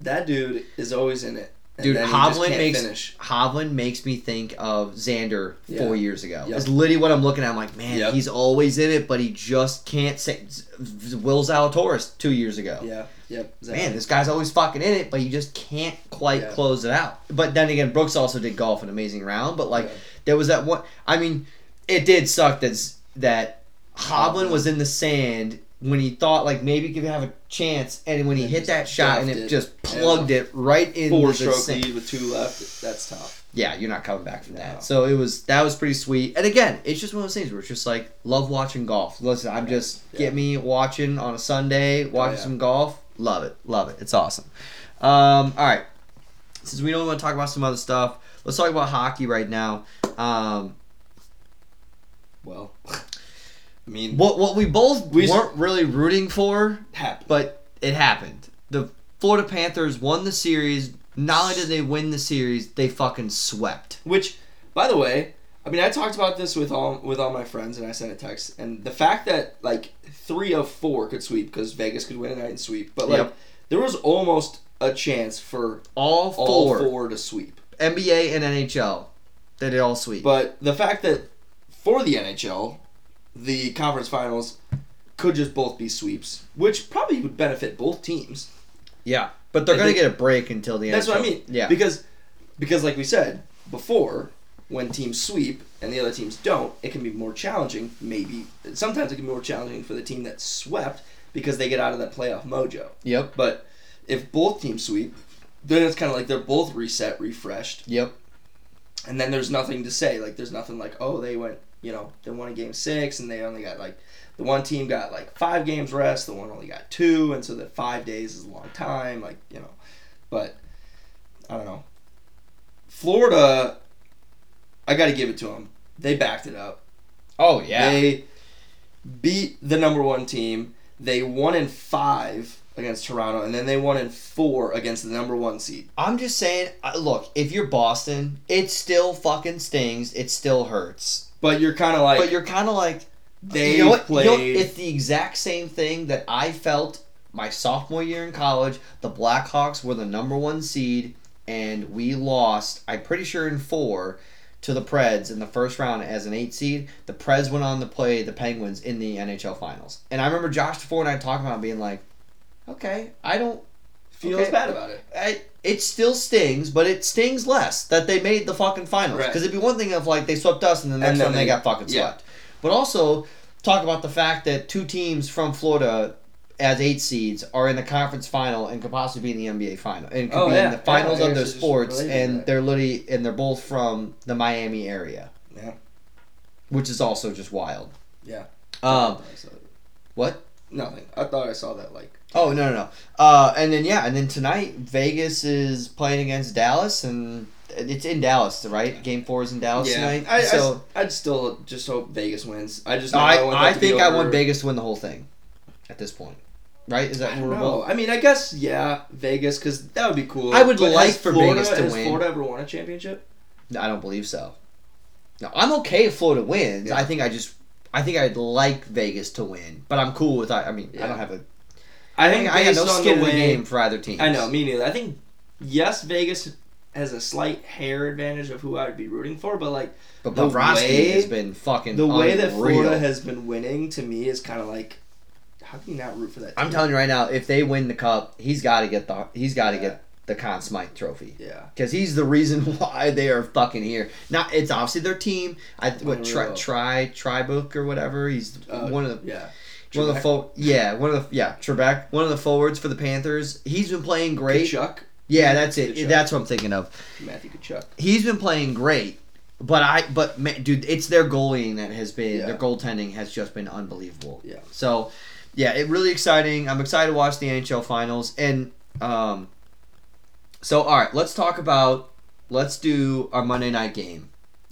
that dude is always in it. Dude, Hovland makes finish. Hovland makes me think of Xander Yeah. four years ago. Yep. It's literally what I'm looking at. I'm like, man, Yep. he's always in it, but he just can't say. Will Zalatoris two years ago. Yeah. Yep. Man, this guy's always fucking in it, but you just can't quite Yeah. close it out. But then again, Brooks also did golf an amazing round. But like, Yeah. there was that one. I mean, it did suck that that Hovland. was in the sand when he thought like maybe he could have a chance, and when he And hit that shot and it, it. just Yeah. plugged it right in four the stroke sand. lead with two left. That's tough. Yeah, you're not coming back from No. that. So it was that was pretty sweet. And again, it's just one of those things where it's just like love watching golf. Listen, I'm just Yeah. get me watching on a Sunday, watching oh, yeah. some golf. Love it, love it. It's awesome. Um, all right, since we don't want to talk about some other stuff, let's talk about hockey right now. Um, Well, I mean, what what we both We- weren't really rooting for, happened. but it happened. The Florida Panthers won the series. Not only did they win the series, they fucking swept. Which, by the way, I mean, I talked about this with all with all my friends, and I sent a text. And the fact that like three of four could sweep because Vegas could win a night and sweep, but like Yep. there was almost a chance for All four, all four to sweep. NBA and NHL, they did all sweep. But the fact that for the NHL, the conference finals could just both be sweeps, which probably would benefit both teams. Yeah, but they're gonna get a break until the end. That's what I mean. Yeah, Because because like we said before, when teams sweep and the other teams don't, it can be more challenging. Maybe sometimes it can be more challenging for the team that swept because they get out of that playoff mojo. yep, But if both teams sweep, then it's kind of like they're both reset, refreshed, yep, and then there's nothing to say. Like there's nothing like oh they went you know they won a game six and they only got like the one team got like five games rest, the one only got two, and so that five days is a long time. Like you know, but I don't know. Florida, I got to give it to them. They backed it up. Oh yeah, They beat the number one team. They won in five against Toronto, and then they won in four against the number one seed. I'm just saying. Look, if you're Boston, it still fucking stings. It still hurts. But you're kind of like but you're kind of like they you know what? You know, played. it's the exact same thing that I felt my sophomore year in college. The Blackhawks were the number one seed. and we lost. I'm pretty sure in four to the Preds in the first round as an eight seed. The Preds went on to play the Penguins in the NHL Finals, and I remember Josh DeFore and I talking about being like, okay, I don't. feel Okay. bad about it. I, it still stings, but it stings less that they made the fucking finals. Right. Because it'd be one thing if like they swept us and the next And then time they, they- got fucking yeah. swept. But also talk about the fact that two teams from Florida as eight seeds are in the conference final and could possibly be in the NBA final and could Oh, be yeah. in the finals Yeah, of their sports and they're literally and they're both from the Miami area. Yeah. Which is also just wild. Yeah. Um I saw it. what? Nothing. I thought I saw that like. Oh no no no. Uh, and then yeah, and then tonight Vegas is playing against Dallas, and it's in Dallas, right? Game four is in Dallas yeah. tonight. I, so I, would still just hope Vegas wins. I just know I, want I, that to be think I want Vegas to win the whole thing, at this point, right? Is that where we're both? I mean, I guess yeah, Vegas because that would be cool. I would But like has for Florida, Vegas to has win. Florida ever won a championship? I don't believe so. No, I'm okay if Florida wins. Yeah. I think I just I think I'd like Vegas to win, but I'm cool with I. I mean, I Yeah. don't have a. I think I got based no on skin in the way, game for either team. I know, me neither. I think yes, Vegas has a slight hair advantage of who I would be rooting for, but like but the Bobrovsky way- has been fucking the way that unreal. Florida has been winning to me is kind of like, how can you not root for that? I'm telling you right now, if they win the cup, he's got to get the he's got to Yeah. get the Conn Smythe Trophy Yeah. because he's the reason why they are fucking here. Not it's obviously their team. I what try try Tribook or whatever. He's Uh, one of the Yeah. one of the fo- yeah one of the yeah Trebek one of the forwards for the Panthers. He's been playing great. Tkachuk. Yeah, that's it. Tkachuk. That's what I'm thinking of. Matthew Tkachuk. He's been playing great. But I, but man, dude, it's their goaling that has been Yeah. their goaltending has just been unbelievable. Yeah. So, yeah, it really exciting. I'm excited to watch the NHL finals. And um, so all right, let's talk about let's do our Monday night game.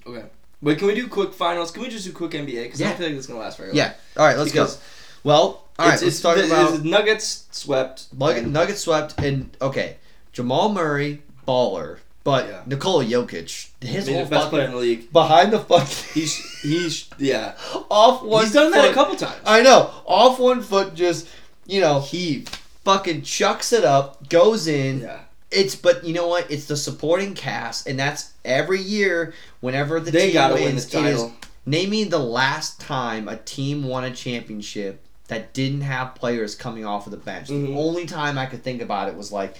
Okay. Wait, can we do quick finals? Can we just do quick NBA? Because I Yeah. don't feel like it's gonna last very long. Yeah. All right, let's Because go. Well, all right, it's, let's talk about Nuggets swept. Nugget, and- Nuggets swept and okay, Jamal Murray baller, but Yeah. Nikola Jokic his whole best player in fucking the league. behind the fucking He's he's yeah. off one. He's done that foot. a couple times. I know. Off one foot, just you know, he fucking chucks it up, goes in. Yeah. It's but you know what? It's the supporting cast, and that's every year. Whenever the They team gotta win wins, the it is. title. Name me the last time a team won a championship that didn't have players coming off of the bench. Mhm. The only time I could think about it was like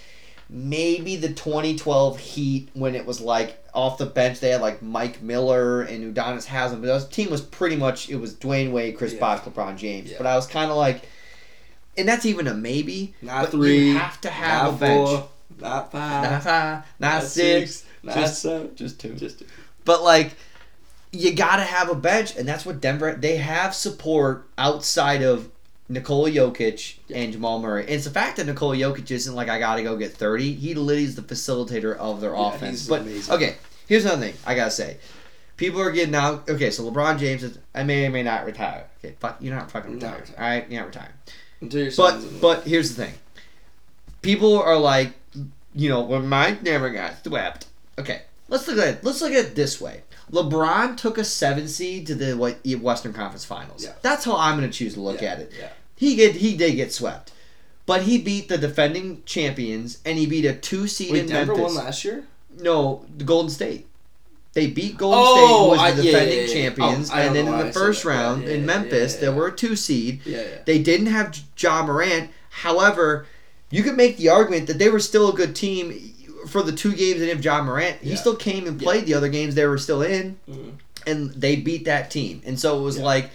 maybe the 2012 Heat when it was like off the bench they had like Mike Miller and Udonis Haslem, but that team was pretty much it was Dwyane Wade, Chris Yeah. Bosh, LeBron James. Yeah. But I was kind of like, and that's even a maybe. Not but three. You have to have not a bench. four. Not five. Not five, not, six, Not just- seven. just two. Just two. But like, you gotta have a bench, and that's what Denver. They have support outside of Nikola Jokic and Jamal Murray. And it's the fact that Nikola Jokic isn't like I gotta go get thirty. He literally is the facilitator of their Yeah, offense. But amazing. okay, here's another thing I gotta say. People are getting out. Okay, so LeBron James is. I may or may not retire. Okay, fuck, you're not fucking retired. retired. All right, you're not retired. Until your But but here's the thing. People are like, you know, when my never got swept. Okay, let's look at it. Let's look at it this way. LeBron took a seven seed to the Western Conference Finals. Yeah. That's how I'm going to choose to look Yeah, at it. Yeah. He get he did get swept, but he beat the defending champions and he beat a two seed Wait, in Denver Memphis. won last year. No, the Golden State. They beat Golden Oh, State, who was I- the yeah, yeah, defending yeah, yeah. champions, Oh, and then in the first round in Memphis, there were a two seed. Yeah, yeah. They didn't have John Morant. However, you could make the argument that they were still a good team for the two games and if John Morant. He Yeah. still came and played the other games they were still in, Mhm. and they beat that team. And so it was Yeah. like,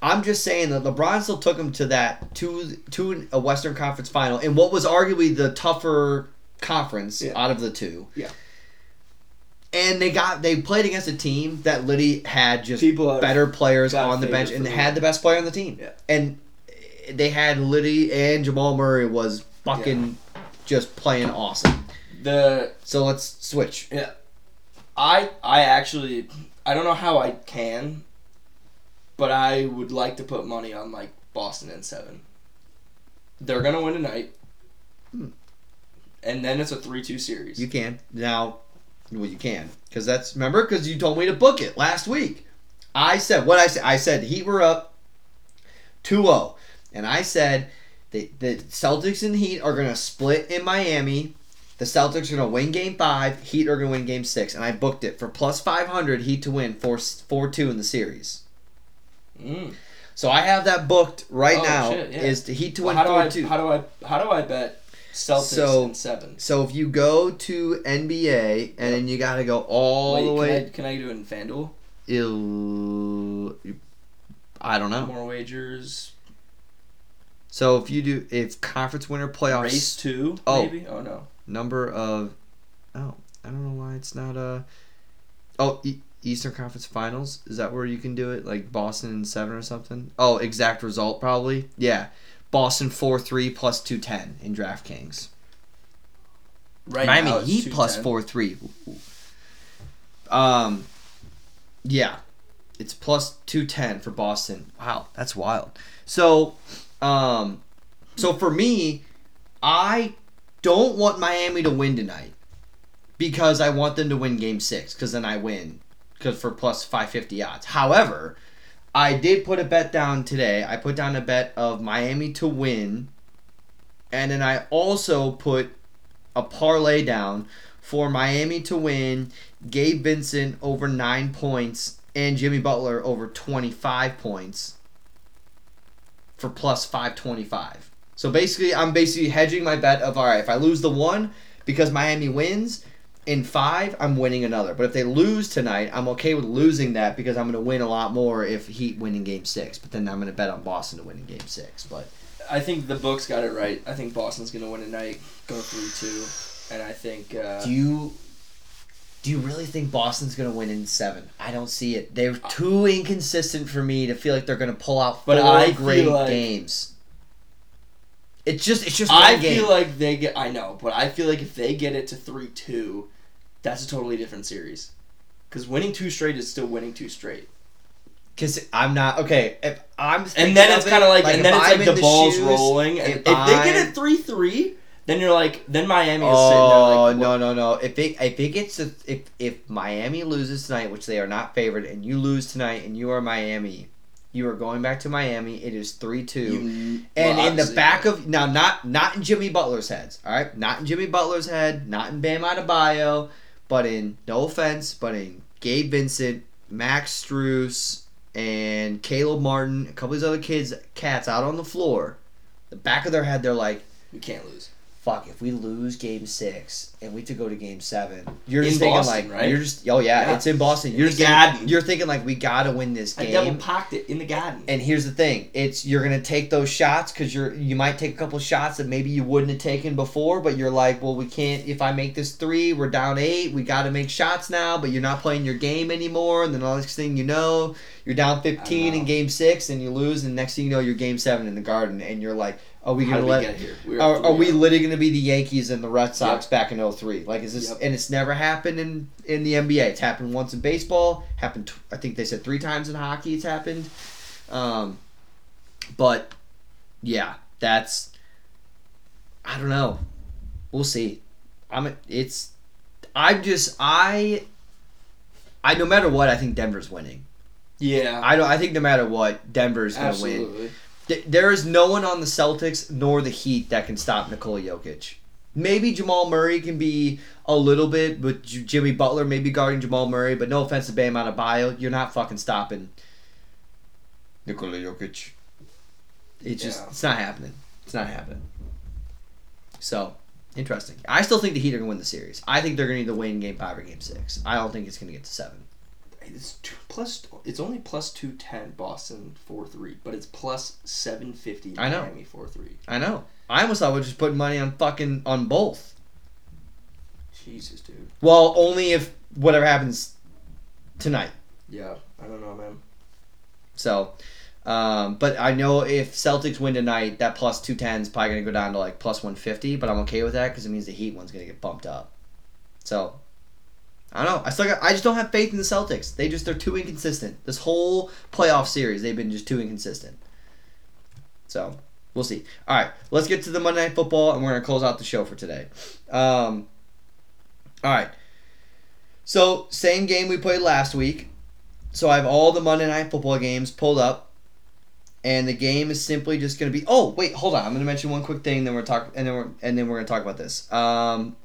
I'm just saying that LeBron still took him to that to to a Western Conference final in what was arguably the tougher conference Yeah. out of the two. Yeah. And they got they played against a team that Liddy had just People better players on the bench and they had the best player on the team. Yeah. And they had Liddy and Jamal Murray was fucking just playing awesome. The So let's switch. Yeah, I I actually I don't know how I can, but I would like to put money on like Boston and seven. They're gonna win tonight, Hmm. and then it's a three-two series. You can now. Well, you can because that's remember because you told me to book it last week. I said what I said. I said the Heat were up 2-0. and I said the the Celtics and Heat are gonna split in Miami. The Celtics are gonna win Game Five. Heat are gonna win Game Six, and I booked it for plus five hundred. Heat to win four four two in the series. Mm. So I have that booked right Oh, now. shit, yeah. Is the Heat to Well, win how do four I two? how do I how do I bet Celtics So- in seven? So if you go to NBA and then you gotta go all Wait, the can way. I, can I do it in FanDuel? Ill, I don't know. More wagers. So if you do, if conference winner playoffs Race two, Oh. maybe. Oh no. Number of, oh, I don't know why it's not a. Oh, e- Eastern Conference Finals is that where you can do it? Like Boston in seven or something? Oh, exact result probably. Yeah, Boston four three plus two ten in DraftKings. Right Miami now Heat plus four three. Um, yeah, it's plus two ten for Boston. Wow, that's wild. So, um, so for me, I don't want Miami to win tonight because I want them to win Game Six because then I win because for plus five fifty odds. However, I did put a bet down today. I put down a bet of Miami to win, and then I also put a parlay down for Miami to win, Gabe Vincent over nine points, and Jimmy Butler over 25 points for plus 525. So basically, I'm basically hedging my bet of all right, if I lose the one because Miami wins, in five, I'm winning another. But if they lose tonight, I'm okay with losing that because I'm going to win a lot more if Heat win in game six. But then I'm going to bet on Boston to win in game six. But I think the books got it right. I think Boston's gonna win tonight, go three two, and I think uh, Do you do you really think Boston's gonna win in seven? I don't see it. They're too inconsistent for me to feel like they're gonna pull out But four I great like- games. It's just it's just I feel like they get. I know, but I feel like if they get it to three two, that's a totally different series. Because winning two straight is still winning two straight, Cause I'm not okay. If I'm and then it's kind of like, and then it's I'm like in the ball's shoes, rolling, and if if, they get it three three, then you're like, then Miami is Oh sitting there oh, like, no no no! If it if it gets to, if if Miami loses tonight, which they are not favored, and you lose tonight, and you are Miami, you are going back to Miami. It is three two. And in the back of now, not not in Jimmy Butler's heads, all right, not in Jimmy Butler's head, not in Bam Adebayo, but in no offense, but in Gabe Vincent, Max Strus, and Caleb Martin, a couple of these other kids, cats out on the floor. The back of their head, they're like, we can't lose. "Fuck! If we lose Game Six and we to go to Game Seven, you're In just thinking Boston, like, right? you're just, oh yeah, Yeah. it's in Boston. In You're the just Garden. thinking, you're thinking like, we gotta win this game. I double pocked it in the garden. And here's the thing: it's you're gonna take those shots because you're you might take a couple shots that maybe you wouldn't have taken before, but you're like, well, we can't. If I make this three, we're down eight. We got to make shots now, but you're not playing your game anymore. And then the next thing you know, you're down 15 in game six, and you lose. And next thing you know, you're game seven in the Garden, and you're like, are we gonna let? We were Are, are we literally going to be the Yankees and the Red Sox Yep. back in 03? Like, is this? Yep. And it's never happened in in the NBA. It's happened once in baseball. Happened, I think they said three times in hockey. It's happened. Um, but yeah, that's. I don't know. We'll see. I'm. It's. I'm just. I. I no matter what, I think Denver's winning. Yeah, I don't. I think no matter what, Denver's gonna win. There is no one on the Celtics nor the Heat that can stop Nikola Jokic. Maybe Jamal Murray can be a little bit, but Jimmy Butler maybe guarding Jamal Murray. But no offense to Bam Adebayo, you're not fucking stopping Nikola Jokic. It's just Yeah. it's not happening. It's not happening. So interesting. I still think the Heat are gonna win the series. I think they're gonna need either win Game Five or Game Six. I don't think it's gonna get to seven. It's two, plus. It's only plus two ten. Boston four three, but it's plus seven fifty. I know. Miami four three. I know. I almost thought I we just put money on fucking on both. Jesus, dude. Well, only if whatever happens tonight. Yeah, I don't know, man. So, um, but I know if Celtics win tonight, that plus two ten is probably gonna go down to like plus one fifty. But I'm okay with that because it means the Heat one's gonna get bumped up. So, I don't know. I still got, I just don't have faith in the Celtics. They just they're too inconsistent. This whole playoff series, they've been just too inconsistent. So we'll see. All right, let's get to the Monday Night Football, and we're gonna close out the show for today. Um, all right. So same game we played last week. So I have all the Monday Night Football games pulled up, and the game is simply just to be. Oh wait, hold on. I'm to mention one quick thing. Then we're talk, and then we're and then we're to talk about this. Um,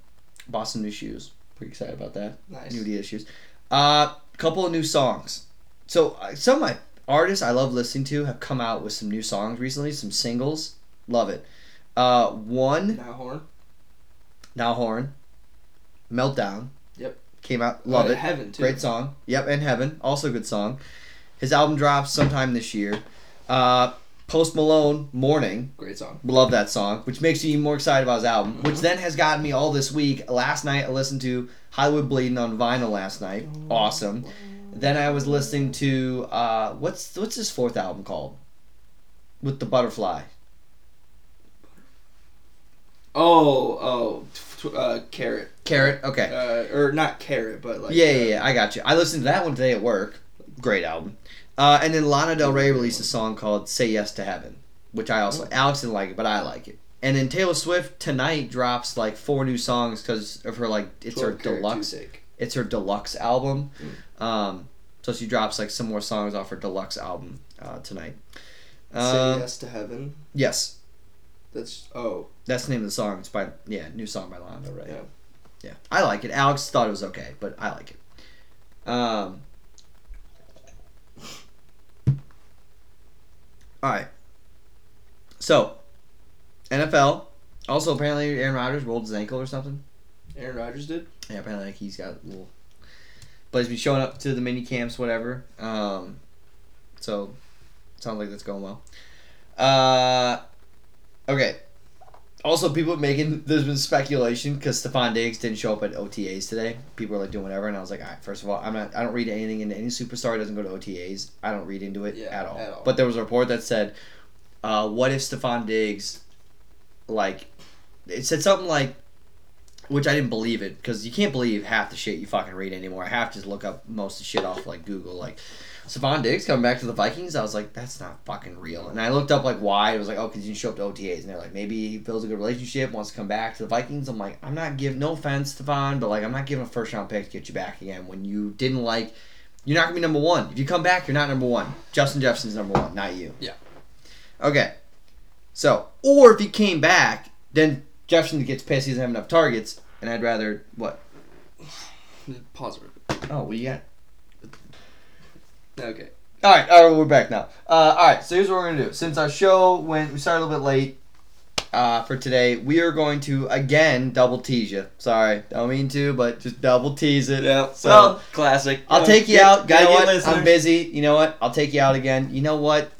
some new shoes. Pretty excited about that. Nice. New Adidas shoes. Uh, couple of new songs. So uh, some of my artists I love listening to have come out with some new songs recently. Some singles. Love it. Uh, one Niall Horan. Niall Horan. Meltdown. Yep. Came out. Love Uh, it. Heaven too. Great song. Yep, and Heaven, also a good song. His album drops sometime this year. Uh, Post Malone, Mourning. Great song. Love that song, which makes me even more excited about his album. Which Mhm. then has gotten me all this week. Last night I listened to Hollywood Bleeding on vinyl. Last night, awesome. Then I was listening to uh, what's what's his fourth album called? With the butterfly. Oh, oh, uh, carrot. Carrot. Okay. Uh, or not carrot, but like. yeah, uh, yeah, yeah. I got you. I listened to that one today at work. Great album. Uh, and then Lana Del Rey released a song called "Say Yes to Heaven," which I also Alex didn't like it, but I like it. And then Taylor Swift tonight drops like four new songs because of her like it's her deluxe it's her deluxe album. Mm. Um, so she drops like some more songs off her deluxe album uh, tonight. Say Uh, yes to heaven. yes, That's oh that's the name of the song. It's by yeah, new song by Lana Del Rey. Yeah. yeah, I like it. Alex thought it was okay, but I like it. Um. All right. So, NFL. Also, apparently, Aaron Rodgers rolled his ankle or something. Aaron Rodgers did. Yeah, apparently like he's got a little. But he's been showing up to the mini camps, whatever. Um, so sounds like that's going well. Uh, okay. Also, people are making there's been speculation because Stefon Diggs didn't show up at OTAs today. People are like doing whatever, and I was like, all right. First of all, I'm not. I don't read anything into any superstar who doesn't go to OTAs. I don't read into it Yeah, at, all. at all. But there was a report that said, uh, "What if Stefon Diggs, like, it said something like." which I didn't believe it because you can't believe half the shit you fucking read anymore. I have to look up most of the shit off like Google. Like Stefon Diggs coming back to the Vikings, I was like, that's not fucking real. And I looked up like why. It was like, oh, because you show up to OTAs, and they're like, maybe he builds a good relationship, wants to come back to the Vikings. I'm like, I'm not giving no offense, Stefon, but like I'm not giving a first round pick to get you back again when you didn't like. You're not gonna be number one. If you come back, you're not number one. Justin Jefferson's number one, not you. Yeah. Okay. So, or if he came back, then Jefferson gets pissed he doesn't have enough targets, and I'd rather what? Pause. Oh, what you got? Okay. All right, all right, we're back now. Uh, all right, so here's what we're gonna do. Since our show went, we started a little bit late uh, for today. We are going to again double tease you. Sorry, don't mean to, but just double tease it. Yeah. So- well, classic. I'll take you get- out. You gotta know what? listeners. I'm busy. You know what? I'll take you out again. You know what?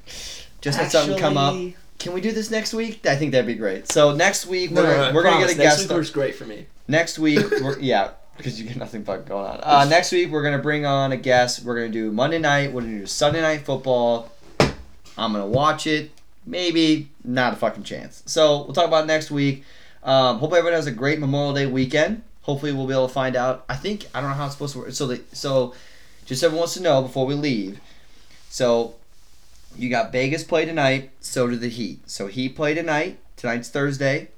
Just had something come up. Can we do this next week? I think that'd be great. So next week No, we're, no, no, we're gonna get a Next guest. week on- works great for me. Next week, we're, yeah, because you get nothing fucking going on. Uh, next week, we're gonna bring on a guest. We're gonna do Monday night. We're gonna do Sunday night football. I'm gonna watch it. Maybe not a fucking chance. So we'll talk about next week. Um, hope everyone has a great Memorial Day weekend. Hopefully, we'll be able to find out. I think I don't know how it's supposed to work. So, the, so just everyone wants to know before we leave. So you got Vegas play tonight. So do the Heat. So Heat play tonight. Tonight's Thursday.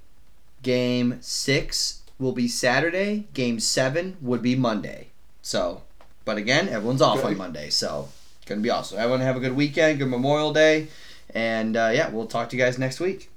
Game six will be Saturday. Game seven would be Monday. So, but again, everyone's off on Monday, so gonna be awesome. Everyone have a good weekend, good Memorial Day, and uh, yeah, we'll talk to you guys next week.